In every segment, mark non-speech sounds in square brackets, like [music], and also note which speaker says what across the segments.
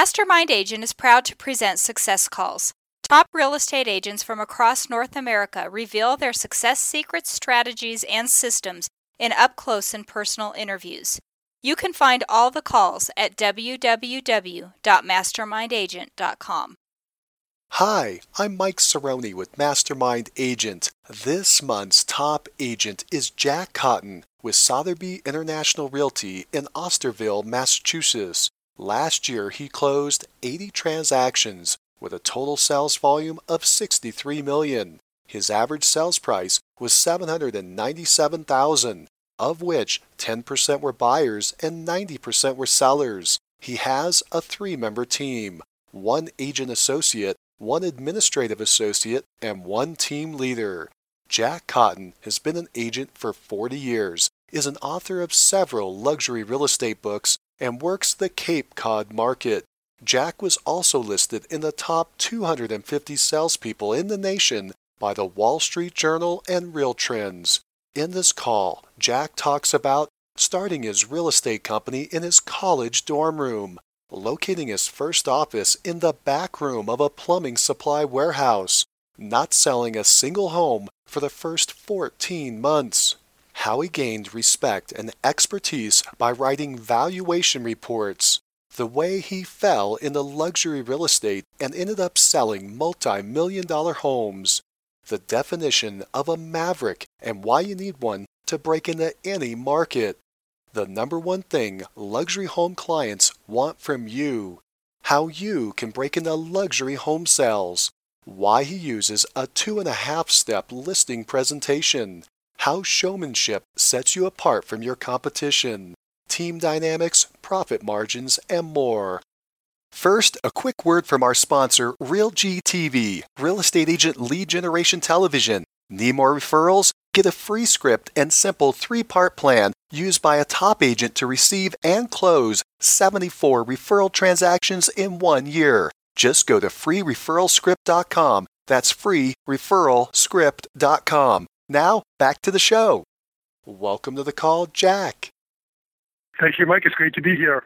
Speaker 1: Mastermind Agent is proud to present Success Calls. Top real estate agents from across North America reveal their success secrets, strategies, and systems in up close and personal interviews. You can find all the calls at www.mastermindagent.com.
Speaker 2: Hi, I'm Mike Cerrone with Mastermind Agent. This month's top agent is Jack Cotton with Sotheby International Realty in Osterville, Massachusetts. Last year, he closed 80 transactions with a total sales volume of 63 million. His average sales price was 797,000, of which 10% were buyers and 90% were sellers. He has a three-member team, one agent associate one administrative associate, and one team leader. Jack Cotton has been an agent for 40 years, is an author of several luxury real estate books, and works the Cape Cod market. Jack was also listed in the top 250 salespeople in the nation by the Wall Street Journal and Real Trends. In this call, Jack talks about starting his real estate company in his college dorm room, locating his first office in the back room of a plumbing supply warehouse, not selling a single home for the first 14 months. How he gained respect and expertise by writing valuation reports, the way he fell into luxury real estate and ended up selling multi million dollar homes, the definition of a maverick and why you need one to break into any market the number one thing luxury home clients want from you. How you can break into luxury home sales. Why he uses a two and a half step listing presentation. How showmanship sets you apart from your competition. Team dynamics, profit margins, and more. First, a quick word from our sponsor, RealG TV, Real Estate Agent Lead Generation Television. Need more referrals? Get a free script and simple three part plan used by a top agent to receive and close 74 referral transactions in one year. Just go to freereferralscript.com. That's freereferralscript.com. Now, back to the show. Welcome to the call, Jack.
Speaker 3: Thank you, Mike. It's great to be here.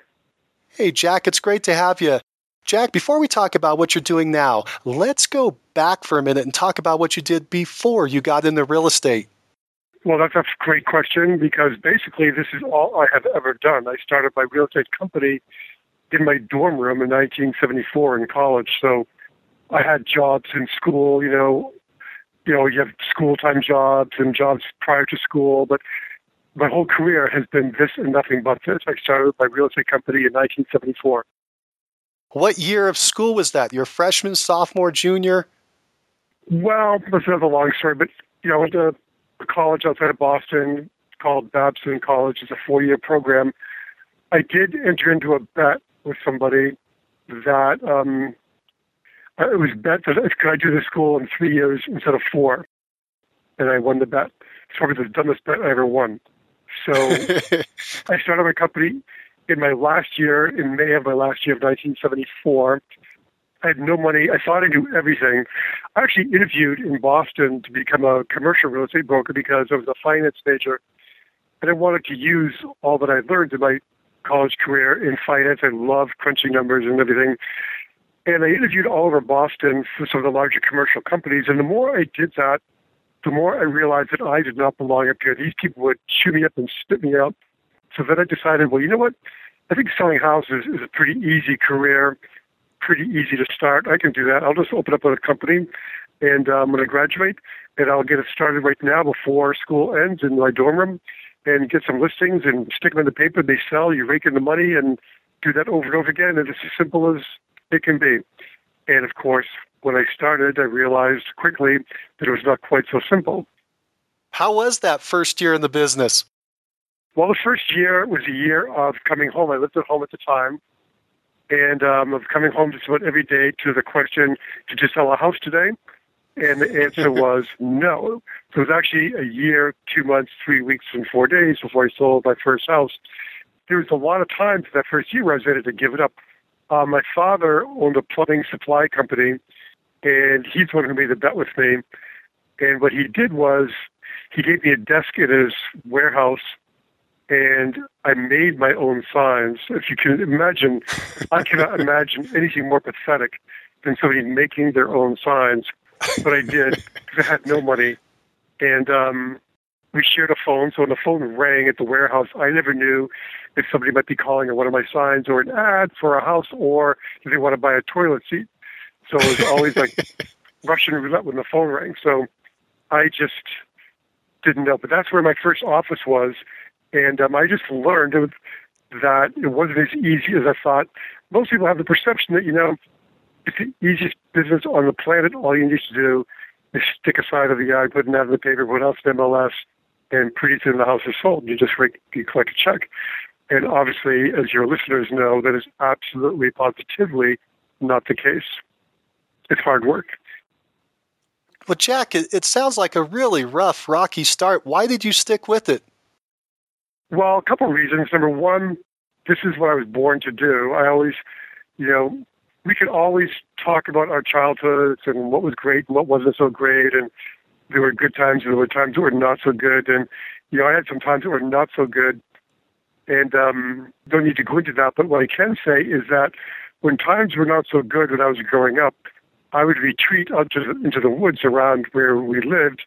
Speaker 2: Hey, Jack, it's great to have you. Jack, before we talk about what you're doing now, let's go back for a minute and talk about what you did before you got into real estate.
Speaker 3: Well, that's a great question because basically this is all I have ever done. I started my real estate company in my dorm room in 1974 in college. So I had jobs in school, you know, you know, you have school time jobs and jobs prior to school, but my whole career has been this and nothing but this. I started my real estate company in 1974.
Speaker 2: What year of school was that? Your freshman, sophomore, junior?
Speaker 3: Well, that's another long story, but you know, I went to a college outside of Boston called Babson College. It's a four-year program. I did enter into a bet with somebody that um, it was bet that I could I do this school in three years instead of four, and I won the bet. It's probably the dumbest bet I ever won. So [laughs] I started my company in my last year, in May of my last year of 1974. I had no money. I thought I knew everything. I actually interviewed in Boston to become a commercial real estate broker because I was a finance major, and I wanted to use all that I learned in my college career in finance. I love crunching numbers and everything. And I interviewed all over Boston for some of the larger commercial companies. And the more I did that, the more I realized that I did not belong up here. These people would chew me up and spit me out. So then I decided, well, you know what? I think selling houses is a pretty easy career pretty easy to start. I can do that. I'll just open up a company, and uh, I'm going to graduate, and I'll get it started right now before school ends in my dorm room, and get some listings and stick them in the paper. And they sell. You rake in the money, and do that over and over again. And it's as simple as it can be. And of course, when I started, I realized quickly that it was not quite so simple.
Speaker 2: How was that first year in the business?
Speaker 3: Well, the first year was a year of coming home. I lived at home at the time and um, of coming home just about every day to the question, did you sell a house today? And the answer [laughs] was no. So it was actually a year, two months, three weeks, and four days before I sold my first house. There was a lot of times that first year where I was ready to give it up. Uh, my father owned a plumbing supply company, and he's the one who made the bet with me. And what he did was he gave me a desk in his warehouse and I made my own signs. If you can imagine, I cannot imagine anything more pathetic than somebody making their own signs. But I did because I had no money, and um, we shared a phone. So when the phone rang at the warehouse, I never knew if somebody might be calling on one of my signs or an ad for a house or if they want to buy a toilet seat. So it was always like [laughs] Russian roulette when the phone rang. So I just didn't know. But that's where my first office was. And um, I just learned that it wasn't as easy as I thought. Most people have the perception that, you know, it's the easiest business on the planet. All you need to do is stick a sign of the eye, put an ad in the paper, put out an MLS, and pretty soon the house is sold. You just you collect a check. And obviously, as your listeners know, that is absolutely, positively not the case. It's hard work.
Speaker 2: Well, Jack, it, sounds like a really rough, rocky start. Why did you stick with it?
Speaker 3: Well, a couple of reasons. Number one, this is what I was born to do. I always, you know, we could always talk about our childhoods and what was great and what wasn't so great, and there were good times and there were times that were not so good, and you know, I had some times that were not so good, and um, don't need to go into that. But what I can say is that when times were not so good when I was growing up, I would retreat out the, into the woods around where we lived,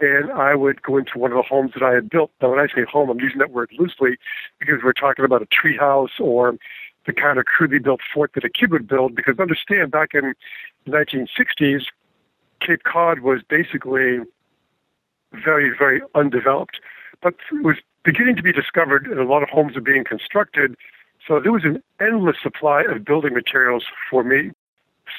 Speaker 3: and I would go into one of the homes that I had built. Now, when I say home, I'm using that word loosely because we're talking about a tree house or the kind of crudely built fort that a kid would build. Because understand, back in the 1960s, Cape Cod was basically very, very undeveloped. But it was beginning to be discovered, and a lot of homes are being constructed. So there was an endless supply of building materials for me.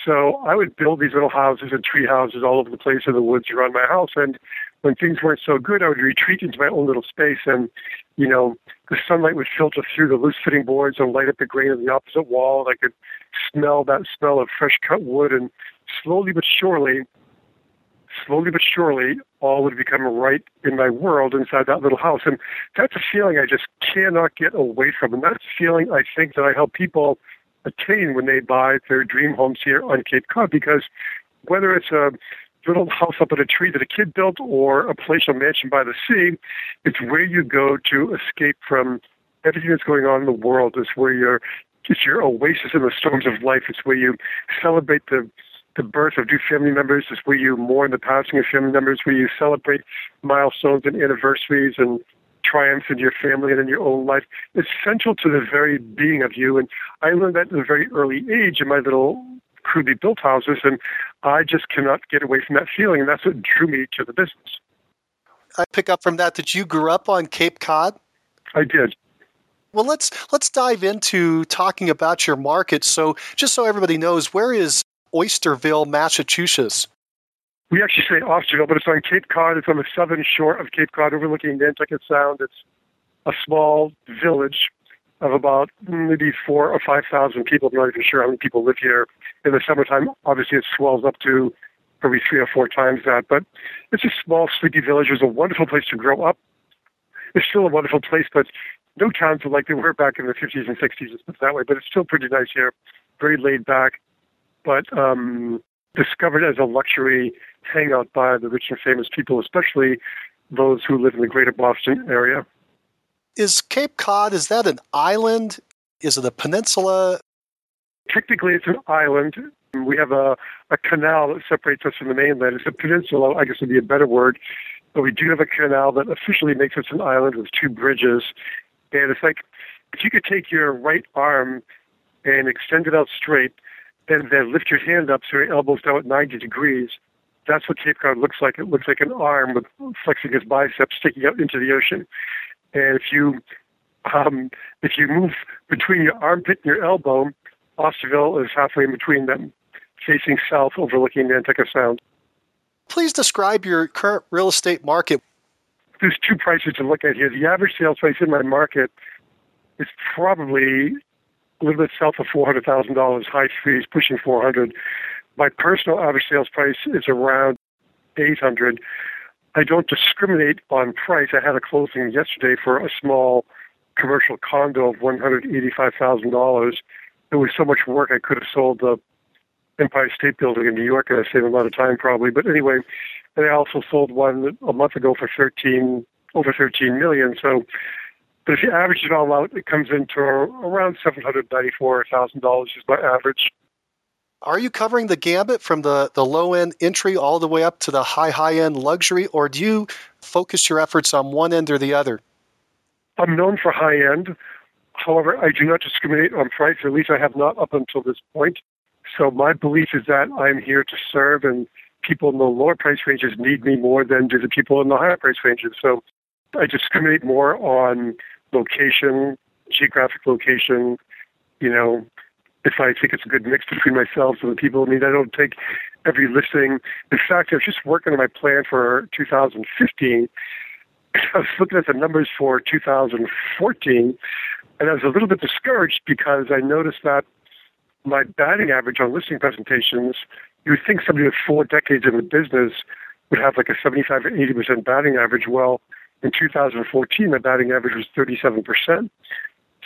Speaker 3: So I would build these little houses and tree houses all over the place in the woods around my house. And when things weren't so good, I would retreat into my own little space and, you know, the sunlight would filter through the loose fitting boards and light up the grain of the opposite wall. And I could smell that smell of fresh cut wood. And slowly but surely, slowly but surely, all would become right in my world inside that little house. And that's a feeling I just cannot get away from. And that's a feeling I think that I help people attain when they buy their dream homes here on Cape Cod because whether it's a little house up in a tree that a kid built or a palatial mansion by the sea, it's where you go to escape from everything that's going on in the world. It's where you're it's your oasis in the storms of life. It's where you celebrate the the birth of new family members. It's where you mourn the passing of family members, where you celebrate milestones and anniversaries and triumphs in your family and in your own life. It's central to the very being of you. And I learned that at a very early age in my little crudely built houses, and I just cannot get away from that feeling. And that's what drew me to the business.
Speaker 2: I pick up from that that you grew up on Cape Cod.
Speaker 3: I did.
Speaker 2: Well, let's let's dive into talking about your market. So, just so everybody knows, where is Oysterville, Massachusetts?
Speaker 3: we actually say Oysterville, but it's on Cape Cod. It's on the southern shore of Cape Cod, overlooking Nantucket Sound. It's a small village of about maybe four or five thousand people. I'm not even sure how many people live here. In the summertime, obviously, it swells up to probably three or four times that. But it's a small, sleepy village. It was a wonderful place to grow up. It's still a wonderful place, but no towns are like they were back in the 50s and 60s. It's that way, but it's still pretty nice here. Very laid back, but um, discovered as a luxury hangout by the rich and famous people, especially those who live in the greater Boston area.
Speaker 2: Is Cape Cod, is that an island? Is it a peninsula?
Speaker 3: Technically, it's an island. We have a, a canal that separates us from the mainland. It's a peninsula, I guess would be a better word. But we do have a canal that officially makes us an island with two bridges. And it's like if you could take your right arm and extend it out straight, and then lift your hand up so your elbows down at 90 degrees, that's what Cape Cod looks like. It looks like an arm with flexing its biceps sticking out into the ocean. And if you um, if you move between your armpit and your elbow, Oysterville is halfway in between them, facing south, overlooking Nantucket Sound.
Speaker 2: Please describe your current real estate market.
Speaker 3: There's two prices to look at here. The average sales price in my market is probably a little bit south of $400,000, high threes, pushing 400. My personal average sales price is around 800. I don't discriminate on price. I had a closing yesterday for a small commercial condo of $185,000. It was so much work I could have sold the Empire State Building in New York and I saved a lot of time probably. But anyway, and I also sold one a month ago for 13 over 13 million. So But if you average it all out, it comes into around $794,000 is my average.
Speaker 2: Are you covering the gambit from the, the low end entry all the way up to the high, high end luxury, or do you focus your efforts on one end or the other?
Speaker 3: I'm known for high end. However, I do not discriminate on price, at least I have not up until this point. So my belief is that I'm here to serve, and people in the lower price ranges need me more than do the people in the higher price ranges. So I discriminate more on location, geographic location, you know, if I think it's a good mix between myself and the people. I mean, I don't take every listing. In fact, I was just working on my plan for 2015. [laughs] I was looking at the numbers for 2014, and I was a little bit discouraged because I noticed that my batting average on listing presentations, you would think somebody with four decades in the business would have like a 75 or 80% batting average. Well, in 2014, my batting average was 37%.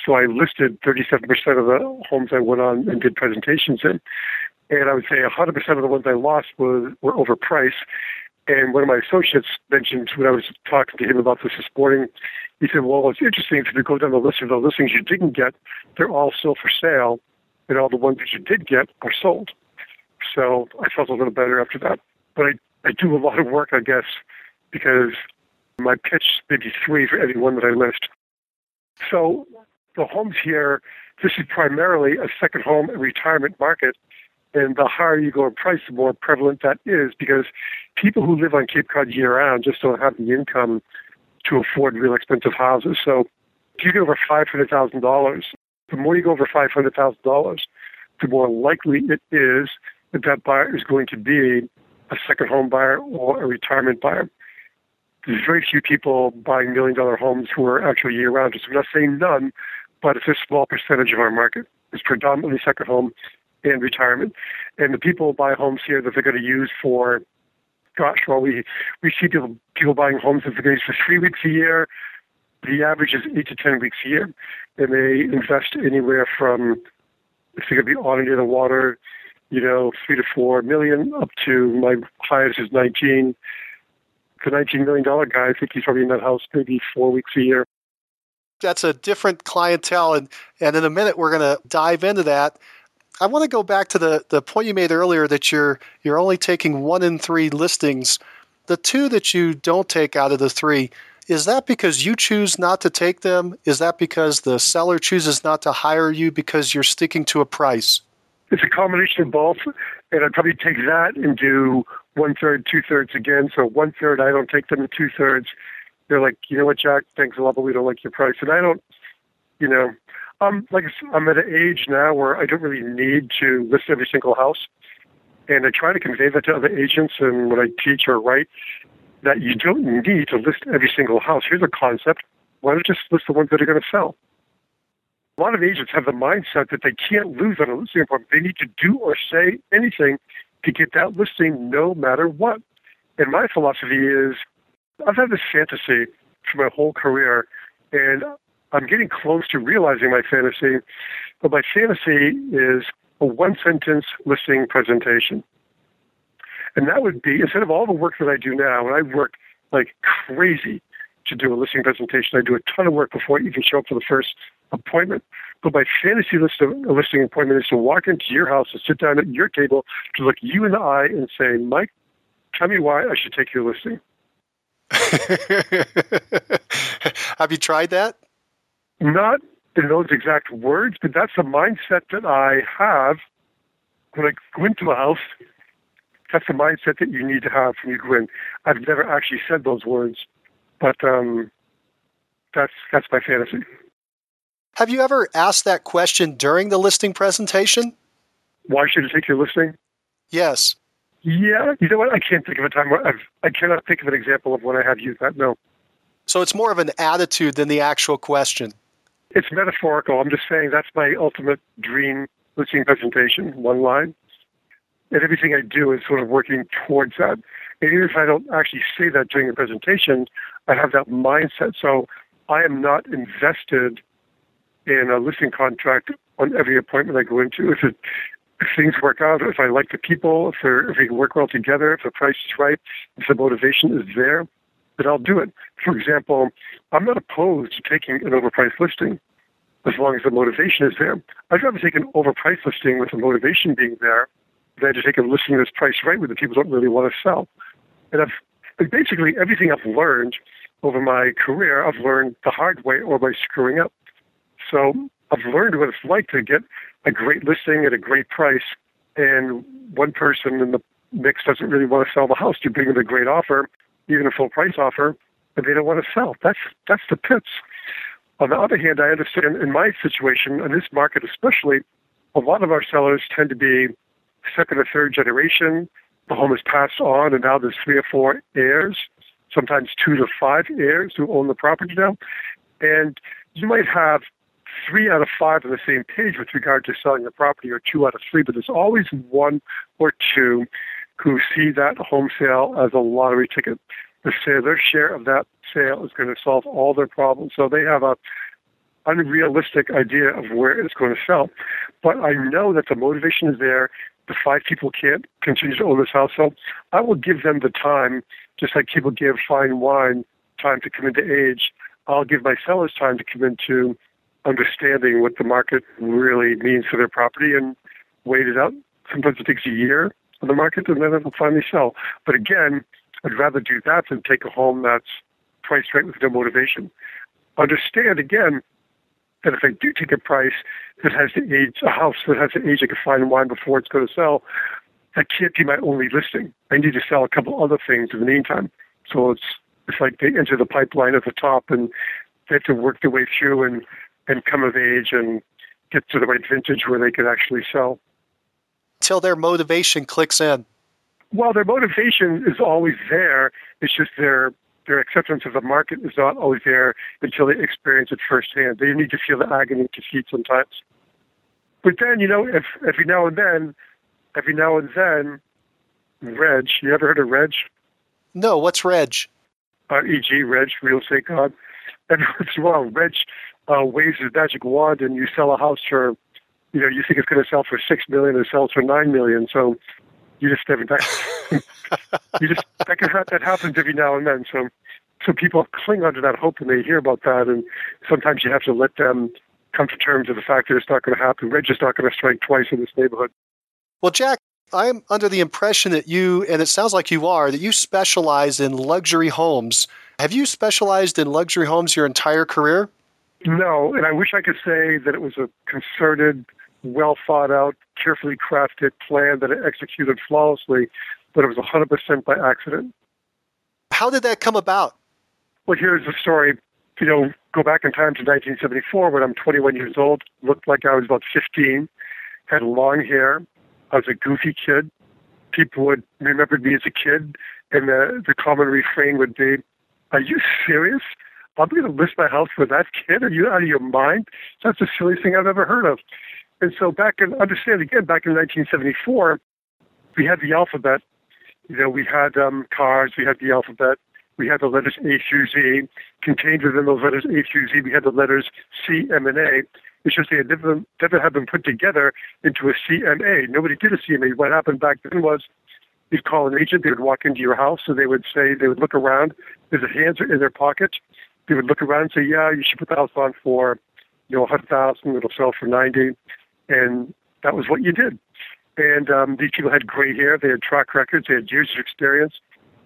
Speaker 3: So I listed 37% of the homes I went on and did presentations in. And I would say 100% of the ones I lost were, were overpriced. And one of my associates mentioned when I was talking to him about this this morning, he said, Well, it's interesting if you go down the list of the listings you didn't get, they're all still for sale, and all the ones that you did get are sold. So I felt a little better after that. But I, I do a lot of work, I guess, because my pitch may be three for every one that I list. So the homes here, this is primarily a second home and retirement market. And the higher you go in price, the more prevalent that is because people who live on Cape Cod year round just don't have the income to afford real expensive houses. So if you get over $500,000, the more you go over $500,000, the more likely it is that that buyer is going to be a second home buyer or a retirement buyer. There's very few people buying million dollar homes who are actually year round. So I'm not saying none, but it's a small percentage of our market. It's predominantly second home and retirement. And the people buy homes here that they're going to use for, gosh, well, we, we see people, people buying homes that they're going to use for three weeks a year. The average is eight to 10 weeks a year. And they invest anywhere from, if they're going to be on and near the water, you know, three to four million up to my highest is 19. The $19 million guy, I think he's probably in that house maybe four weeks a year
Speaker 2: that's a different clientele. And, and in a minute, we're going to dive into that. I want to go back to the, the point you made earlier that you're you're only taking one in three listings. The two that you don't take out of the three, is that because you choose not to take them? Is that because the seller chooses not to hire you because you're sticking to a price?
Speaker 3: It's a combination of both, and I'd probably take that and do one third, two thirds again. So one third I don't take them, and two thirds they're like, you know what, Jack, thanks a lot, but we don't like your price. And I don't, you know, I'm like I'm at an age now where I don't really need to list every single house, and I try to convey that to other agents and when I teach or write that you don't need to list every single house. Here's a concept: why don't you just list the ones that are going to sell? A lot of agents have the mindset that they can't lose on a listing appointment. They need to do or say anything to get that listing, no matter what. And my philosophy is I've had this fantasy for my whole career, and I'm getting close to realizing my fantasy. But my fantasy is a one sentence listing presentation. And that would be instead of all the work that I do now, and I work like crazy to do a listing presentation. I do a ton of work before I even show up for the first appointment. But my fantasy list of listing appointment is to walk into your house and sit down at your table to look you in the eye and say, Mike, tell me why I should take your listing. [laughs]
Speaker 2: Have you tried that?
Speaker 3: Not in those exact words, but that's the mindset that I have when I go into a house. That's the mindset that you need to have when you go in. I've never actually said those words, but um, that's that's my fantasy.
Speaker 2: Have you ever asked that question during the listing presentation?
Speaker 3: Why should I take your listing?
Speaker 2: Yes.
Speaker 3: Yeah, you know what? I can't think of a time where I've, I cannot think of an example of when I have used that. No.
Speaker 2: So it's more of an attitude than the actual question.
Speaker 3: It's metaphorical. I'm just saying that's my ultimate dream listing presentation, one line. And everything I do is sort of working towards that. And even if I don't actually say that during the presentation, I have that mindset. So I am not invested in a listing contract on every appointment I go into. If it if things work out, if I like the people, if, if we can work well together, if the price is right, if the motivation is there, then I'll do it. For example, I'm not opposed to taking an overpriced listing as long as the motivation is there. I'd rather take an overpriced listing with the motivation being there than to take a listing that's priced right where the people don't really want to sell. And I've basically everything I've learned over my career, I've learned the hard way or by screwing up. So I've learned what it's like to get a great listing at a great price, and one person in the mix doesn't really want to sell the house. You bring them a great offer, even a full price offer, and they don't want to sell. That's that's the pits. On the other hand, I understand in my situation, in this market especially, a lot of our sellers tend to be second or third generation. The home is passed on, and now there's three or four heirs, sometimes two to five heirs who own the property now. And you might have three out of five on the same page with regard to selling the property, or two out of three, but there's always one or two who see that home sale as a lottery ticket. The sale, their share of that sale is going to solve all their problems. So they have a unrealistic idea of where it's going to sell. But I know that the motivation is there. The five people can't continue to own this house. So I will give them the time, just like people give fine wine time to come into age. I'll give my sellers time to come into understanding what the market really means for their property and wait it out. Sometimes it takes a year on the market and then it'll finally sell. But again, I'd rather do that than take a home that's priced right with no motivation. Understand again that if I do take a price that has to age, a house that has to age like a fine wine before it's going to sell, that can't be my only listing. I need to sell a couple other things in the meantime. So it's it's like they enter the pipeline at the top and they have to work their way through and and come of age and get to the right vintage where they could actually sell.
Speaker 2: Till their motivation clicks in.
Speaker 3: Well, their motivation is always there. It's just their their acceptance of the market is not always there until they experience it firsthand. They need to feel the agony to defeat sometimes. But then, you know, if every now and then, every now and then, Reg, you ever heard of Reg?
Speaker 2: No, what's Reg?
Speaker 3: Uh, E.g., Reg, real estate god. Every [laughs] once in a while, Reg uh, waves his magic wand and you sell a house for, you know, you think it's going to sell for six million and it sells for nine million. So you just never [laughs] you just that can that happens every now and then. So so people cling onto that hope and they hear about that, and sometimes you have to let them come to terms with the fact that it's not going to happen. Just not going to strike twice in this neighborhood.
Speaker 2: Well, Jack, I'm under the impression that you, and it sounds like you are, that you specialize in luxury homes. Have you specialized in luxury homes your entire career?
Speaker 3: No, and I wish I could say that it was a concerted, well thought out, carefully crafted plan that I executed flawlessly, but it was 100% by accident.
Speaker 2: How did that come about?
Speaker 3: Well, here's the story. You know, go back in time to 1974 when I'm 21 years old, looked like I was about 15, had long hair. I was a goofy kid. People would remember me as a kid, and the, the common refrain would be, Are you serious? I'm going to list my house for that kid? Are you out of your mind? That's the silliest thing I've ever heard of. And so back in, understand again, back in 1974, we had the alphabet. You know, we had um, cars, we had the alphabet, we had the letters A through Z. Contained within those letters A through Z, we had the letters C, M, and A. It's just they had never, never had been put together into a CMA. Nobody did a CMA. What happened back then was you'd call an agent, they would walk into your house, and they would say, they would look around, their hands in their pocket, they would look around and say, yeah, you should put the house on for, you know, 100000 it'll sell for 90 And that was what you did. And um, these people had gray hair, they had track records, they had years of experience,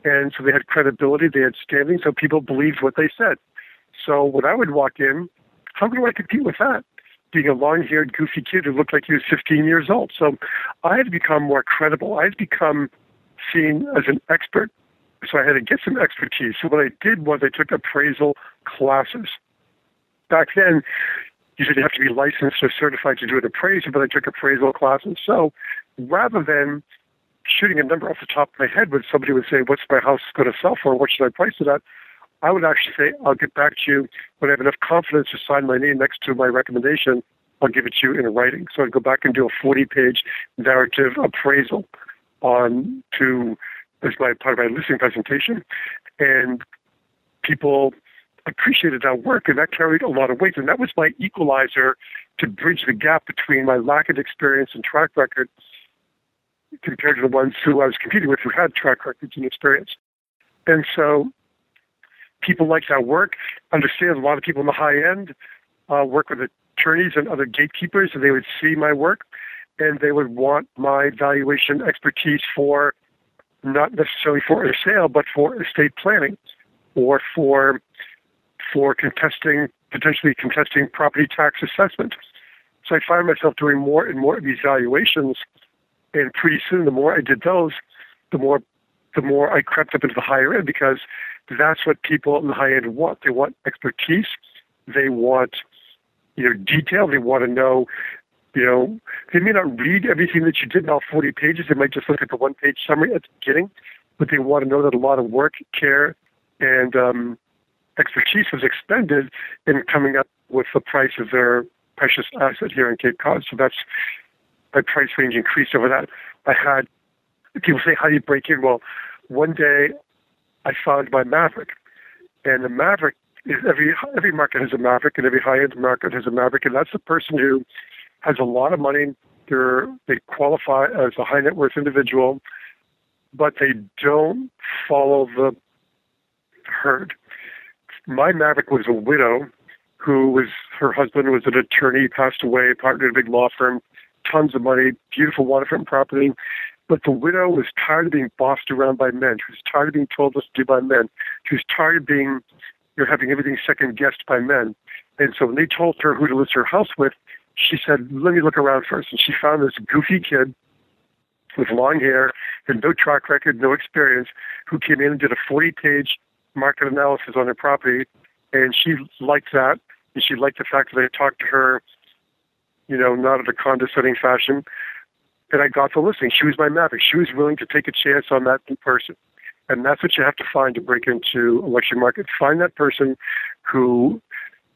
Speaker 3: and so they had credibility, they had standing, so people believed what they said. So when I would walk in, how could I compete with that? Being a long-haired, goofy kid who looked like he was 15 years old. So I had to become more credible. I had become seen as an expert so I had to get some expertise. So what I did was I took appraisal classes. Back then, you didn't have to be licensed or certified to do an appraisal, but I took appraisal classes. So rather than shooting a number off the top of my head when somebody would say, what's my house going to sell for? What should I price it at? I would actually say, I'll get back to you when I have enough confidence to sign my name next to my recommendation. I'll give it to you in writing. So I'd go back and do a 40 page narrative appraisal on to as my part of my listing presentation, and people appreciated our work, and that carried a lot of weight. And that was my equalizer to bridge the gap between my lack of experience and track record compared to the ones who I was competing with who had track records and experience. And so people liked our work. Understand a lot of people in the high end uh, work with attorneys and other gatekeepers, and they would see my work, and they would want my valuation expertise for not necessarily for a sale, but for estate planning or for for contesting potentially contesting property tax assessment. So I find myself doing more and more of these valuations, and pretty soon, the more I did those, the more the more I crept up into the higher end because that's what people in the high end want. They want expertise. They want you know detail. They want to know. You know, they may not read everything that you did in all 40 pages. They might just look at the one-page summary at the beginning, but they want to know that a lot of work, care, and um, expertise was expended in coming up with the price of their precious asset here in Cape Cod. So that's my price range increased over that. I had people say, "How do you break in?" Well, one day I found my Maverick, and the Maverick is every every market has a Maverick, and every high end market has a Maverick, and that's the person who has a lot of money. They're they qualify as a high net worth individual, but they don't follow the herd. My Maverick was a widow who was her husband was an attorney, passed away, partnered a big law firm, tons of money, beautiful waterfront property. But the widow was tired of being bossed around by men. She was tired of being told what to do by men. She was tired of being, you know, having everything second guessed by men. And so when they told her who to list her house with, she said, "Let me look around first. And she found this goofy kid with long hair and no track record, no experience, who came in and did a 40-page market analysis on her property, and she liked that and she liked the fact that I talked to her, you know, not in a condescending fashion. And I got the listing. She was my maverick. She was willing to take a chance on that new person. And that's what you have to find to break into luxury market. Find that person who,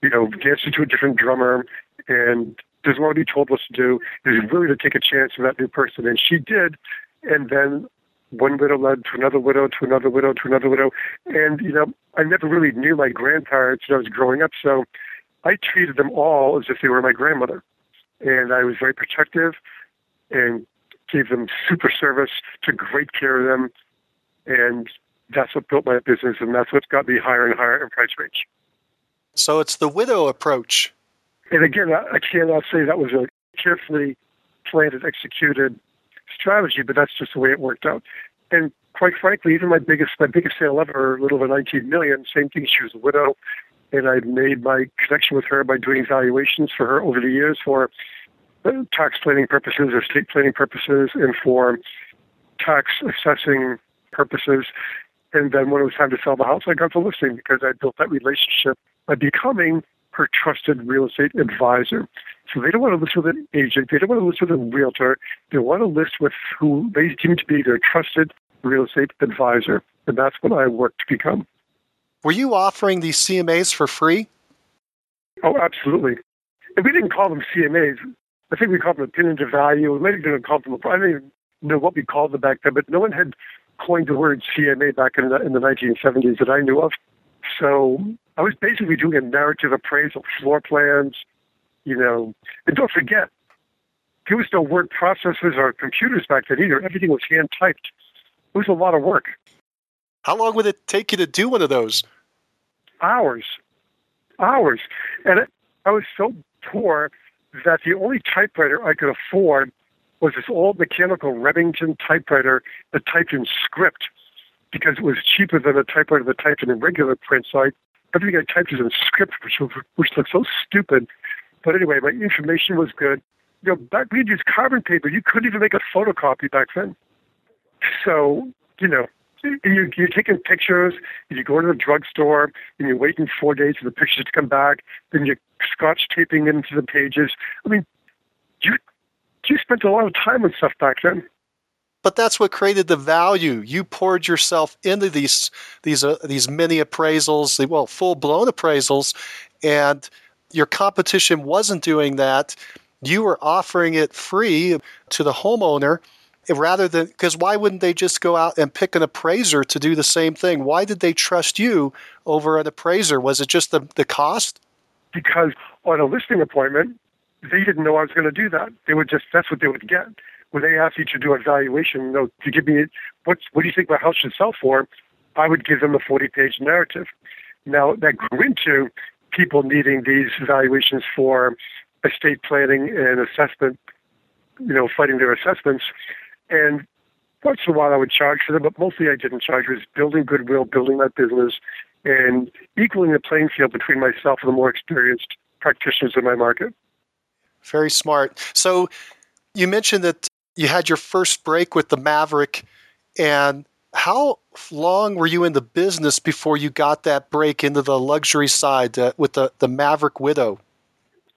Speaker 3: you know, dances to a different drummer and doesn't want to be told what to do, is willing to take a chance on that new person. And she did. And then one widow led to another widow, to another widow, to another widow. And, you know, I never really knew my grandparents when I was growing up. So I treated them all as if they were my grandmother. And I was very protective and gave them super service, took great care of them. And that's what built my business, and that's what got me higher and higher in price range.
Speaker 2: So it's the widow approach.
Speaker 3: And again, I cannot say that was a carefully planned and executed strategy, but that's just the way it worked out. And quite frankly, even my biggest my biggest sale ever, a little over 19 million, same thing. She was a widow and I made my connection with her by doing valuations for her over the years for uh, tax planning purposes or state planning purposes and for tax assessing purposes. And then when it was time to sell the house, I got the listing because I built that relationship by becoming her trusted real estate advisor. So they don't want to list with an agent. They don't want to list with a realtor. They want to list with who they deem to be their trusted real estate advisor. And that's what I work to become.
Speaker 2: Were you offering these CMAs for free?
Speaker 3: Oh, absolutely. And we didn't call them CMAs. I think we called them opinion to value. We maybe didn't call them. I don't even know what we called them back then, but no one had coined the word CMA back in the, in the 1970s that I knew of. So I was basically doing a narrative appraisal, floor plans, you know. And don't forget, there was no word processors or computers back then either. Everything was hand typed. It was a lot of work.
Speaker 2: How long would it take you to do one of those?
Speaker 3: hours, hours. And I was so poor that the only typewriter I could afford was this old mechanical Remington typewriter that typed in script because it was cheaper than a typewriter that typed in regular print. So I, everything I typed was in script, which, which looked so stupid. But anyway, my information was good. You know, back we used carbon paper. You couldn't even make a photocopy back then. So, you know, you're, you're taking pictures, and you go to the drugstore, and you're waiting four days for the pictures to come back, then you're scotch taping into the pages. I mean, you you spent a lot of time on stuff back then.
Speaker 2: But that's what created the value. You poured yourself into these these uh, these mini appraisals, well, full blown appraisals, and your competition wasn't doing that. You were offering it free to the homeowner eh, rather than because why wouldn't they just go out and pick an appraiser to do the same thing? Why did they trust you over an appraiser? Was it just the, the cost?
Speaker 3: Because on a listing appointment, they didn't know I was going to do that. They would just that's what they would get. When they asked you to do a valuation, you know, to give me what's what do you think my house should sell for, I would give them a 40 page narrative. Now, that grew into people needing these valuations for estate planning and assessment, you know, fighting their assessments. And once in a while I would charge for them, but mostly I didn't charge. It was building goodwill, building my business, and equaling the playing field between myself and the more experienced practitioners in my market.
Speaker 2: Very smart. So you mentioned that you had your first break with the Maverick, and how long were you in the business before you got that break into the luxury side uh, with the, the Maverick Widow?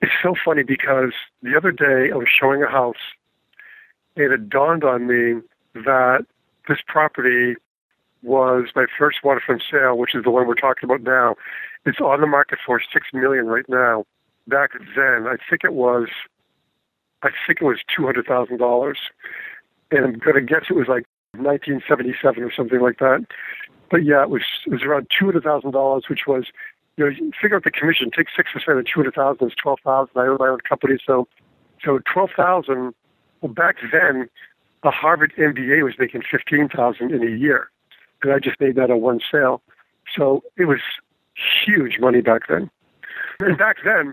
Speaker 3: It's so funny because the other day I was showing a house, and it dawned on me that this property was my first waterfront sale, which is the one we're talking about now. It's on the market for six million right now. Back then, I think it was, I think it was two hundred thousand dollars, and I'm gonna guess it was like 1977 or something like that. But yeah, it was it was around two hundred thousand dollars, which was, you know, you figure out the commission. Take six percent of two hundred thousand is twelve thousand. I own my own company, so so twelve thousand. Well, back then, a Harvard MBA was making fifteen thousand in a year, and I just made that on one sale. So it was huge money back then. And back then,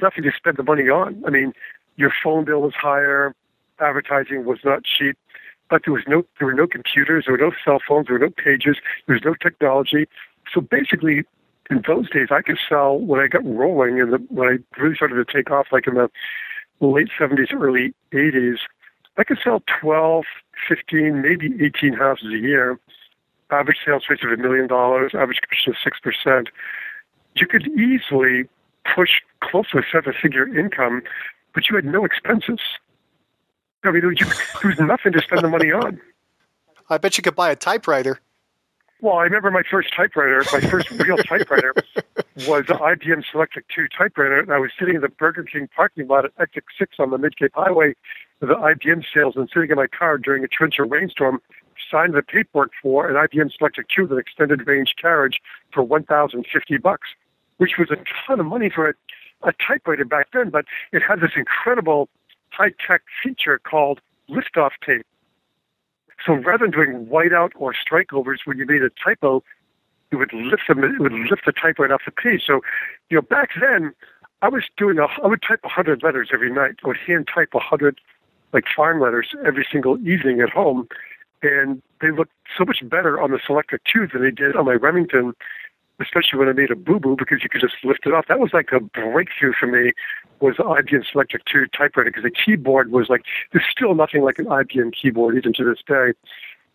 Speaker 3: nothing to spend the money on. I mean, your phone bill was higher, advertising was not cheap, but there was no there were no computers, there were no cell phones, there were no pages, there was no technology. So basically, in those days, I could sell when I got rolling and when I really started to take off, like in the late 70s, early 80s. I could sell 12, 15, maybe 18 houses a year. Average sales price of a million dollars, average commission of 6%. You could easily push close to a seven figure income, but you had no expenses. I mean, there was, nothing to spend the money on.
Speaker 2: I bet you could buy a typewriter.
Speaker 3: Well, I remember my first typewriter, my first real typewriter was an IBM Selectric 2 typewriter. And I was sitting in the Burger King parking lot at Exit 6 on the Mid Cape Highway with the IBM sales and sitting in my car during a torrential rainstorm, signed the paperwork for an IBM Selectric 2 with an extended range carriage for 1050 bucks, which was a ton of money for a, a typewriter back then, but it had this incredible high-tech feature called lift-off tape. So rather than doing whiteout or strikeovers when you made a typo, it would lift them. It would lift the typewriter off the page. So, you know, back then, I was doing a. I would type a hundred letters every night. I would hand type a hundred, like farm letters, every single evening at home, and they looked so much better on the Selectric 2 than they did on my Remington especially when I made a boo boo because you could just lift it off. That was like a breakthrough for me. Was the IBM Selectric 2 typewriter because the keyboard was like there's still nothing like an IBM keyboard even to this day,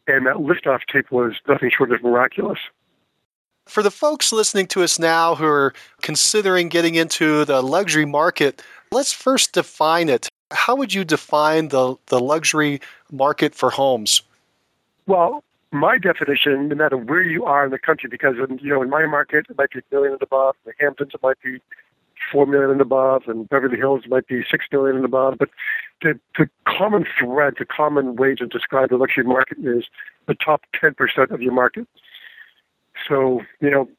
Speaker 3: and that lift off tape was nothing short of miraculous.
Speaker 2: For the folks listening to us now who are considering getting into the luxury market, let's first define it. How would you define the, the luxury market for homes?
Speaker 3: Well, my definition, no matter where you are in the country, because in, you know in my market it might be a million and above, the Hamptons it might be four million and above, and Beverly Hills might be six million and above. But the the common thread, the common way to describe the luxury market is the top ten percent of your market. So you know,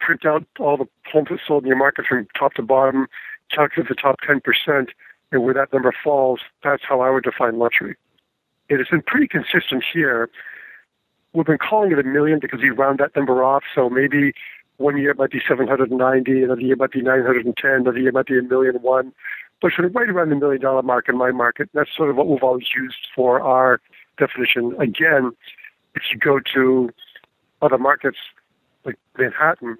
Speaker 3: print out all the homes that sold in your market from top to bottom, calculate the top ten percent, and where that number falls. That's how I would define luxury. It has been pretty consistent here we've been calling it a million because we round that number off. So maybe one year it might be 790, another year it might be 910, another year it might be a million one. But sort of right around the million dollar mark in my market. That's sort of what we've always used for our definition. Again, if you go to other markets like Manhattan,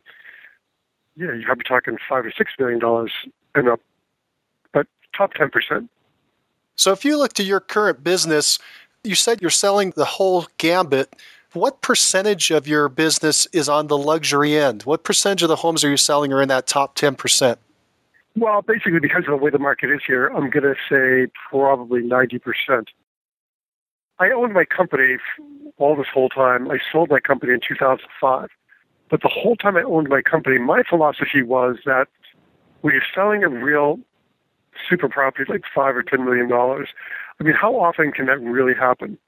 Speaker 3: yeah, you're probably talking five or six million dollars and up, but top ten percent.
Speaker 2: So if you look to your current business, you said you're selling the whole gambit what percentage of your business is on the luxury end? What percentage of the homes are you selling are in that top 10%?
Speaker 3: Well, basically, because of the way the market is here, I'm going to say probably 90%. I owned my company all this whole time. I sold my company in 2005. But the whole time I owned my company, my philosophy was that when you're selling a real super property like five or ten million dollars, I mean, how often can that really happen?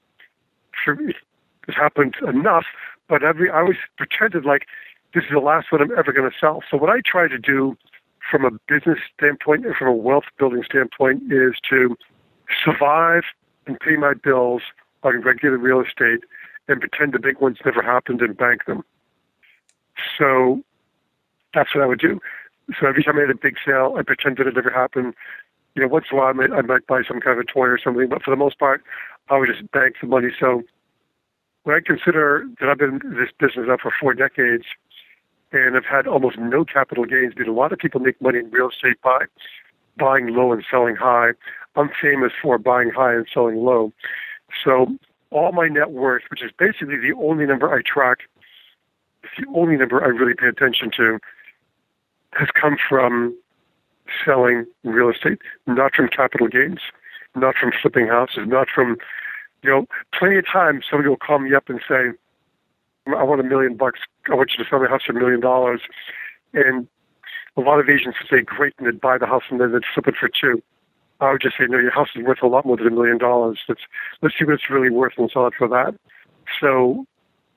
Speaker 3: It's happened enough, but every I always pretended like this is the last one I'm ever going to sell. So what I try to do from a business standpoint and from a wealth building standpoint is to survive and pay my bills on regular real estate and pretend the big ones never happened and bank them. So that's what I would do. So every time I had a big sale, I pretended it never happened. You know, once in a while I might, I might buy some kind of a toy or something, but for the most part, I would just bank the money. So when I consider that I've been in this business now for four decades and have had almost no capital gains, because a lot of people make money in real estate by buying low and selling high. I'm famous for buying high and selling low. So all my net worth, which is basically the only number I track, the only number I really pay attention to, has come from selling real estate, not from capital gains, not from flipping houses, not from, you know, plenty of times somebody will call me up and say, I want a million bucks. I want you to sell my house for a million dollars. And a lot of agents would say, great, and they'd buy the house and then they'd flip it for two. I would just say, no, your house is worth a lot more than a million dollars. Let's let's see what it's really worth and sell it for that. So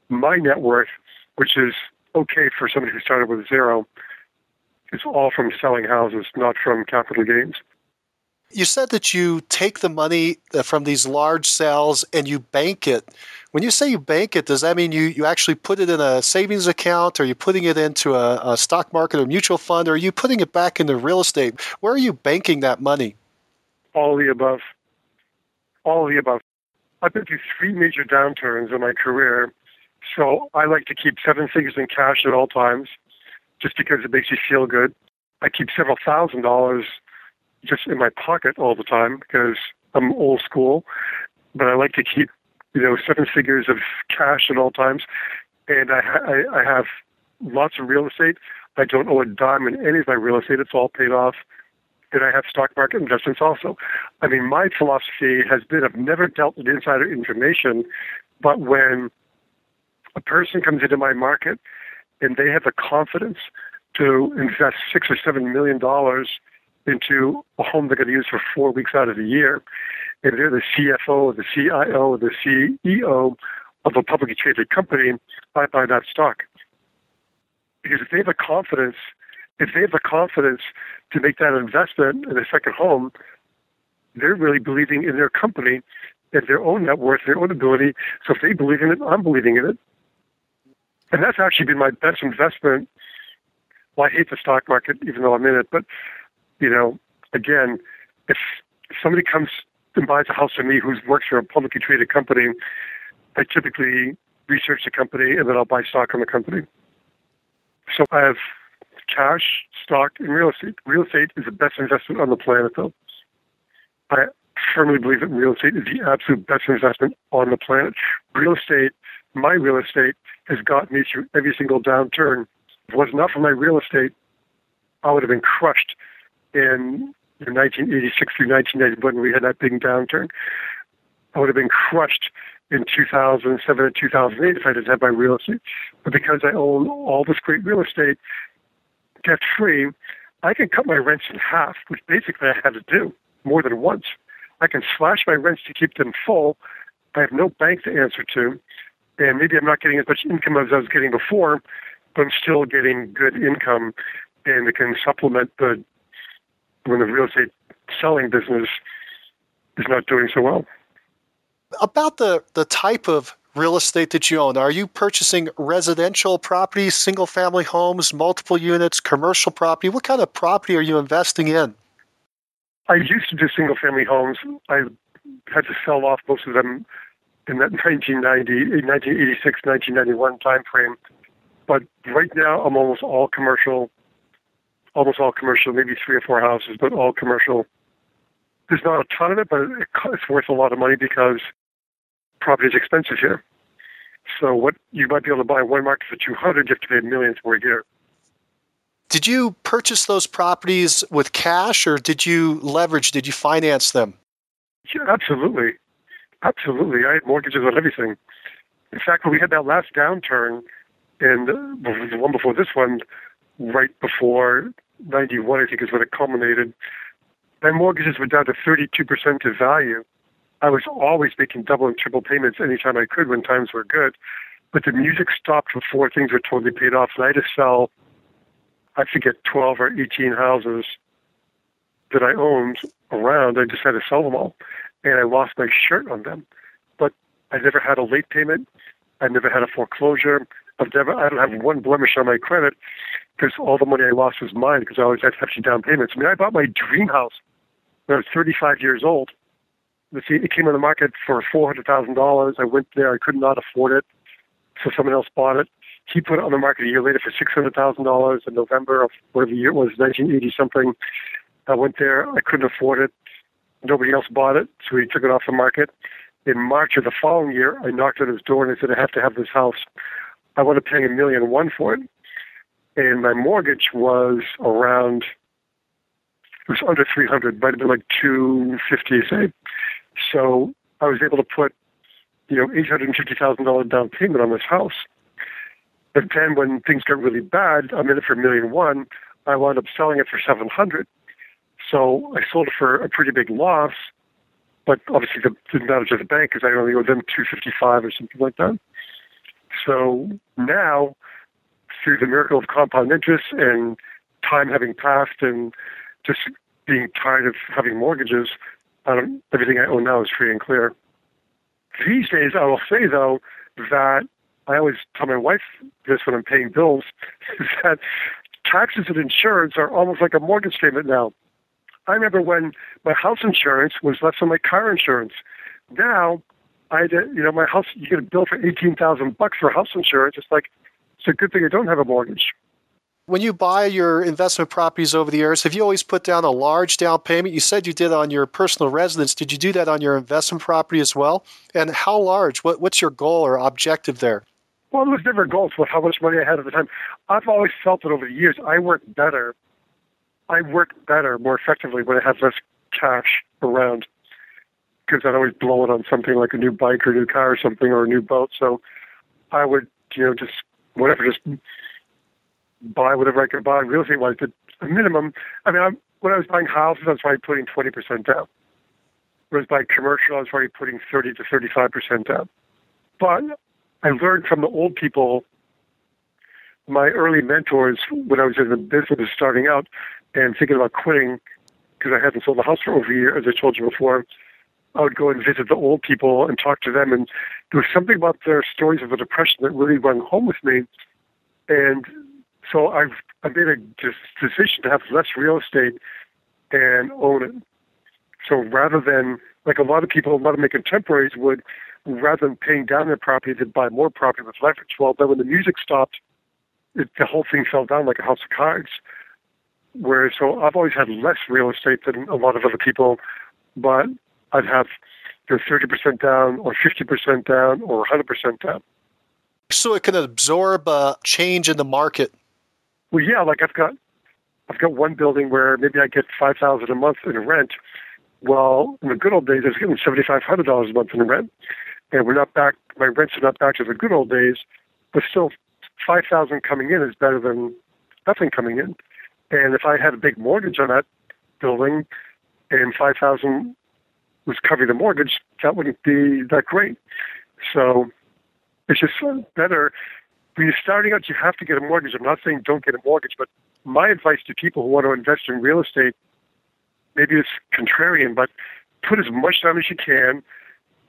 Speaker 3: my net worth, which is okay for somebody who started with zero, is all from selling houses, not from capital gains.
Speaker 2: You said that you take the money uh, from these large sales and you bank it. When you say you bank it, does that mean you, you actually put it in a savings account? Or are you putting it into a, a stock market or mutual fund? Or are you putting it back into real estate? Where are you banking that money?
Speaker 3: All the above. All the above. I've been through three major downturns in my career, so I like to keep seven figures in cash at all times, just because it makes you feel good. I keep several thousand dollars just in my pocket all the time because I'm old school, but I like to keep you know seven figures of cash at all times, and I, I, I have lots of real estate. I don't owe a dime in any of my real estate; it's all paid off and I have stock market investments also. I mean, my philosophy has been I've never dealt with insider information, but when a person comes into my market and they have the confidence to invest six or seven million dollars into a home they're going to use for four weeks out of the year, and they're the CFO or the CIO or the CEO of a publicly traded company, I buy that stock. Because if they have the confidence if they have the confidence to make that investment in a second home, they're really believing in their company and their own net worth, their own ability. So if they believe in it, I'm believing in it. And that's actually been my best investment. Well, I hate the stock market, even though I'm in it. But, you know, again, if somebody comes and buys a house from me who works for a publicly traded company, I typically research the company and then I'll buy stock on the company. So I have cash, stock, and real estate. Real estate is the best investment on the planet, though. I firmly believe that real estate is the absolute best investment on the planet. Real estate, my real estate, has gotten me through every single downturn. If it was not for my real estate, I would have been crushed in 1986 through 1990 when we had that big downturn. I would have been crushed in 2007 and 2008 if I didn't have my real estate. But because I own all this great real estate, debt free, I can cut my rents in half, which basically I had to do more than once. I can slash my rents to keep them full. I have no bank to answer to, and maybe I'm not getting as much income as I was getting before, but I'm still getting good income, and it can supplement the when the real estate selling business is not doing so well.
Speaker 2: About the the type of real estate that you own? Are you purchasing residential properties, single family homes, multiple units, commercial property? What kind of property are you investing in?
Speaker 3: I used to do single family homes. I had to sell off most of them in that [laughs] 1990, 1986, 1991 time frame. But right now, I'm almost all commercial, almost all commercial, maybe three or four houses, but all commercial. There's not a ton of it, but it's worth a lot of money because property is expensive here. So what you might be able to buy one market for 200, you have to pay millions for a year.
Speaker 2: Did you purchase those properties with cash or did you leverage? Did you finance them?
Speaker 3: Yeah, absolutely. Absolutely. I had mortgages on everything. In fact, when we had that last downturn, and the one before this one, right before 91, I think is when it culminated, my mortgages were down to 32% of value. I was always making double and triple payments anytime I could when times were good. But the music stopped before things were totally paid off. And I had to sell, I forget, 12 or 18 houses that I owned around. I just had to sell them all. And I lost my shirt on them. But I never had a late payment. I never had a foreclosure. I've never, I don't have one blemish on my credit because all the money I lost was mine because I always had hefty down payments. I mean, I bought my dream house when I was 35 years old. It came on the market for $400,000. I went there. I could not afford it. So someone else bought it. He put it on the market a year later for $600,000 in November of whatever year it was, 1980 something. I went there. I couldn't afford it. Nobody else bought it, so he took it off the market. In March of the following year, I knocked at his door and I said, I have to have this house. I want to pay a million one for it. And my mortgage was around, it was under 300, might have been like 250, say. So I was able to put, you know, $850,000 down payment on this house. But then when things got really bad, I'm in it for a million one. I wound up selling it for 700. So I sold it for a pretty big loss, but obviously the, didn't matter to the bank is I only owed them 255 or something like that. So now, through the miracle of compound interest and time having passed and just being tired of having mortgages, um, everything I own now is free and clear. These days, I will say though that I always tell my wife this when I'm paying bills [laughs] that taxes and insurance are almost like a mortgage payment now. I remember when my house insurance was less than my car insurance. Now, I you know, my house, you get a bill for 18000 bucks for house insurance. It's like, it's a good thing I don't have a mortgage.
Speaker 2: When you buy your investment properties over the years, have you always put down a large down payment? You said you did on your personal residence. Did you do that on your investment property as well? And how large? What, what's your goal or objective there?
Speaker 3: Well, there was never goals with how much money I had at the time. I've always felt that over the years I work better I work better, more effectively when I have less cash around because I'd always blow it on something like a new bike or a new car or something or a new boat. So I would, you know, just whatever, just buy whatever I could buy real estate wise. But a minimum, I mean, I'm, when I was buying houses, I was probably putting 20% down. Was buying commercial, I was probably putting 30 to 35% down. But I learned from the old people, my early mentors, when I was in the business starting out, and thinking about quitting because I hadn't sold the house for over a year, as I told you before. I would go and visit the old people and talk to them, and there was something about their stories of the depression that really rung home with me. And so I've I made a decision to have less real estate and own it. So rather than like a lot of people, a lot of my contemporaries would, rather than paying down their property, they'd buy more property with leverage. Well, then when the music stopped, it, the whole thing fell down like a house of cards. Whereas, so I've always had less real estate than a lot of other people, but I'd have know, 30% down or 50% down or 100% down.
Speaker 2: So it can absorb a change in the market.
Speaker 3: Well, yeah, like I've got, I've got one building where maybe I get 5000 a month in rent. Well, in the good old days, I was getting $7,500 a month in rent. And we're not back, my rents are not back to the good old days, but still 5000 coming in is better than nothing coming in. And if I had a big mortgage on that building and 5000 was covering the mortgage, that wouldn't be that great. So it's just better. When you're starting out, you have to get a mortgage. I'm not saying don't get a mortgage, but my advice to people who want to invest in real estate, maybe it's contrarian, but put as much down as you can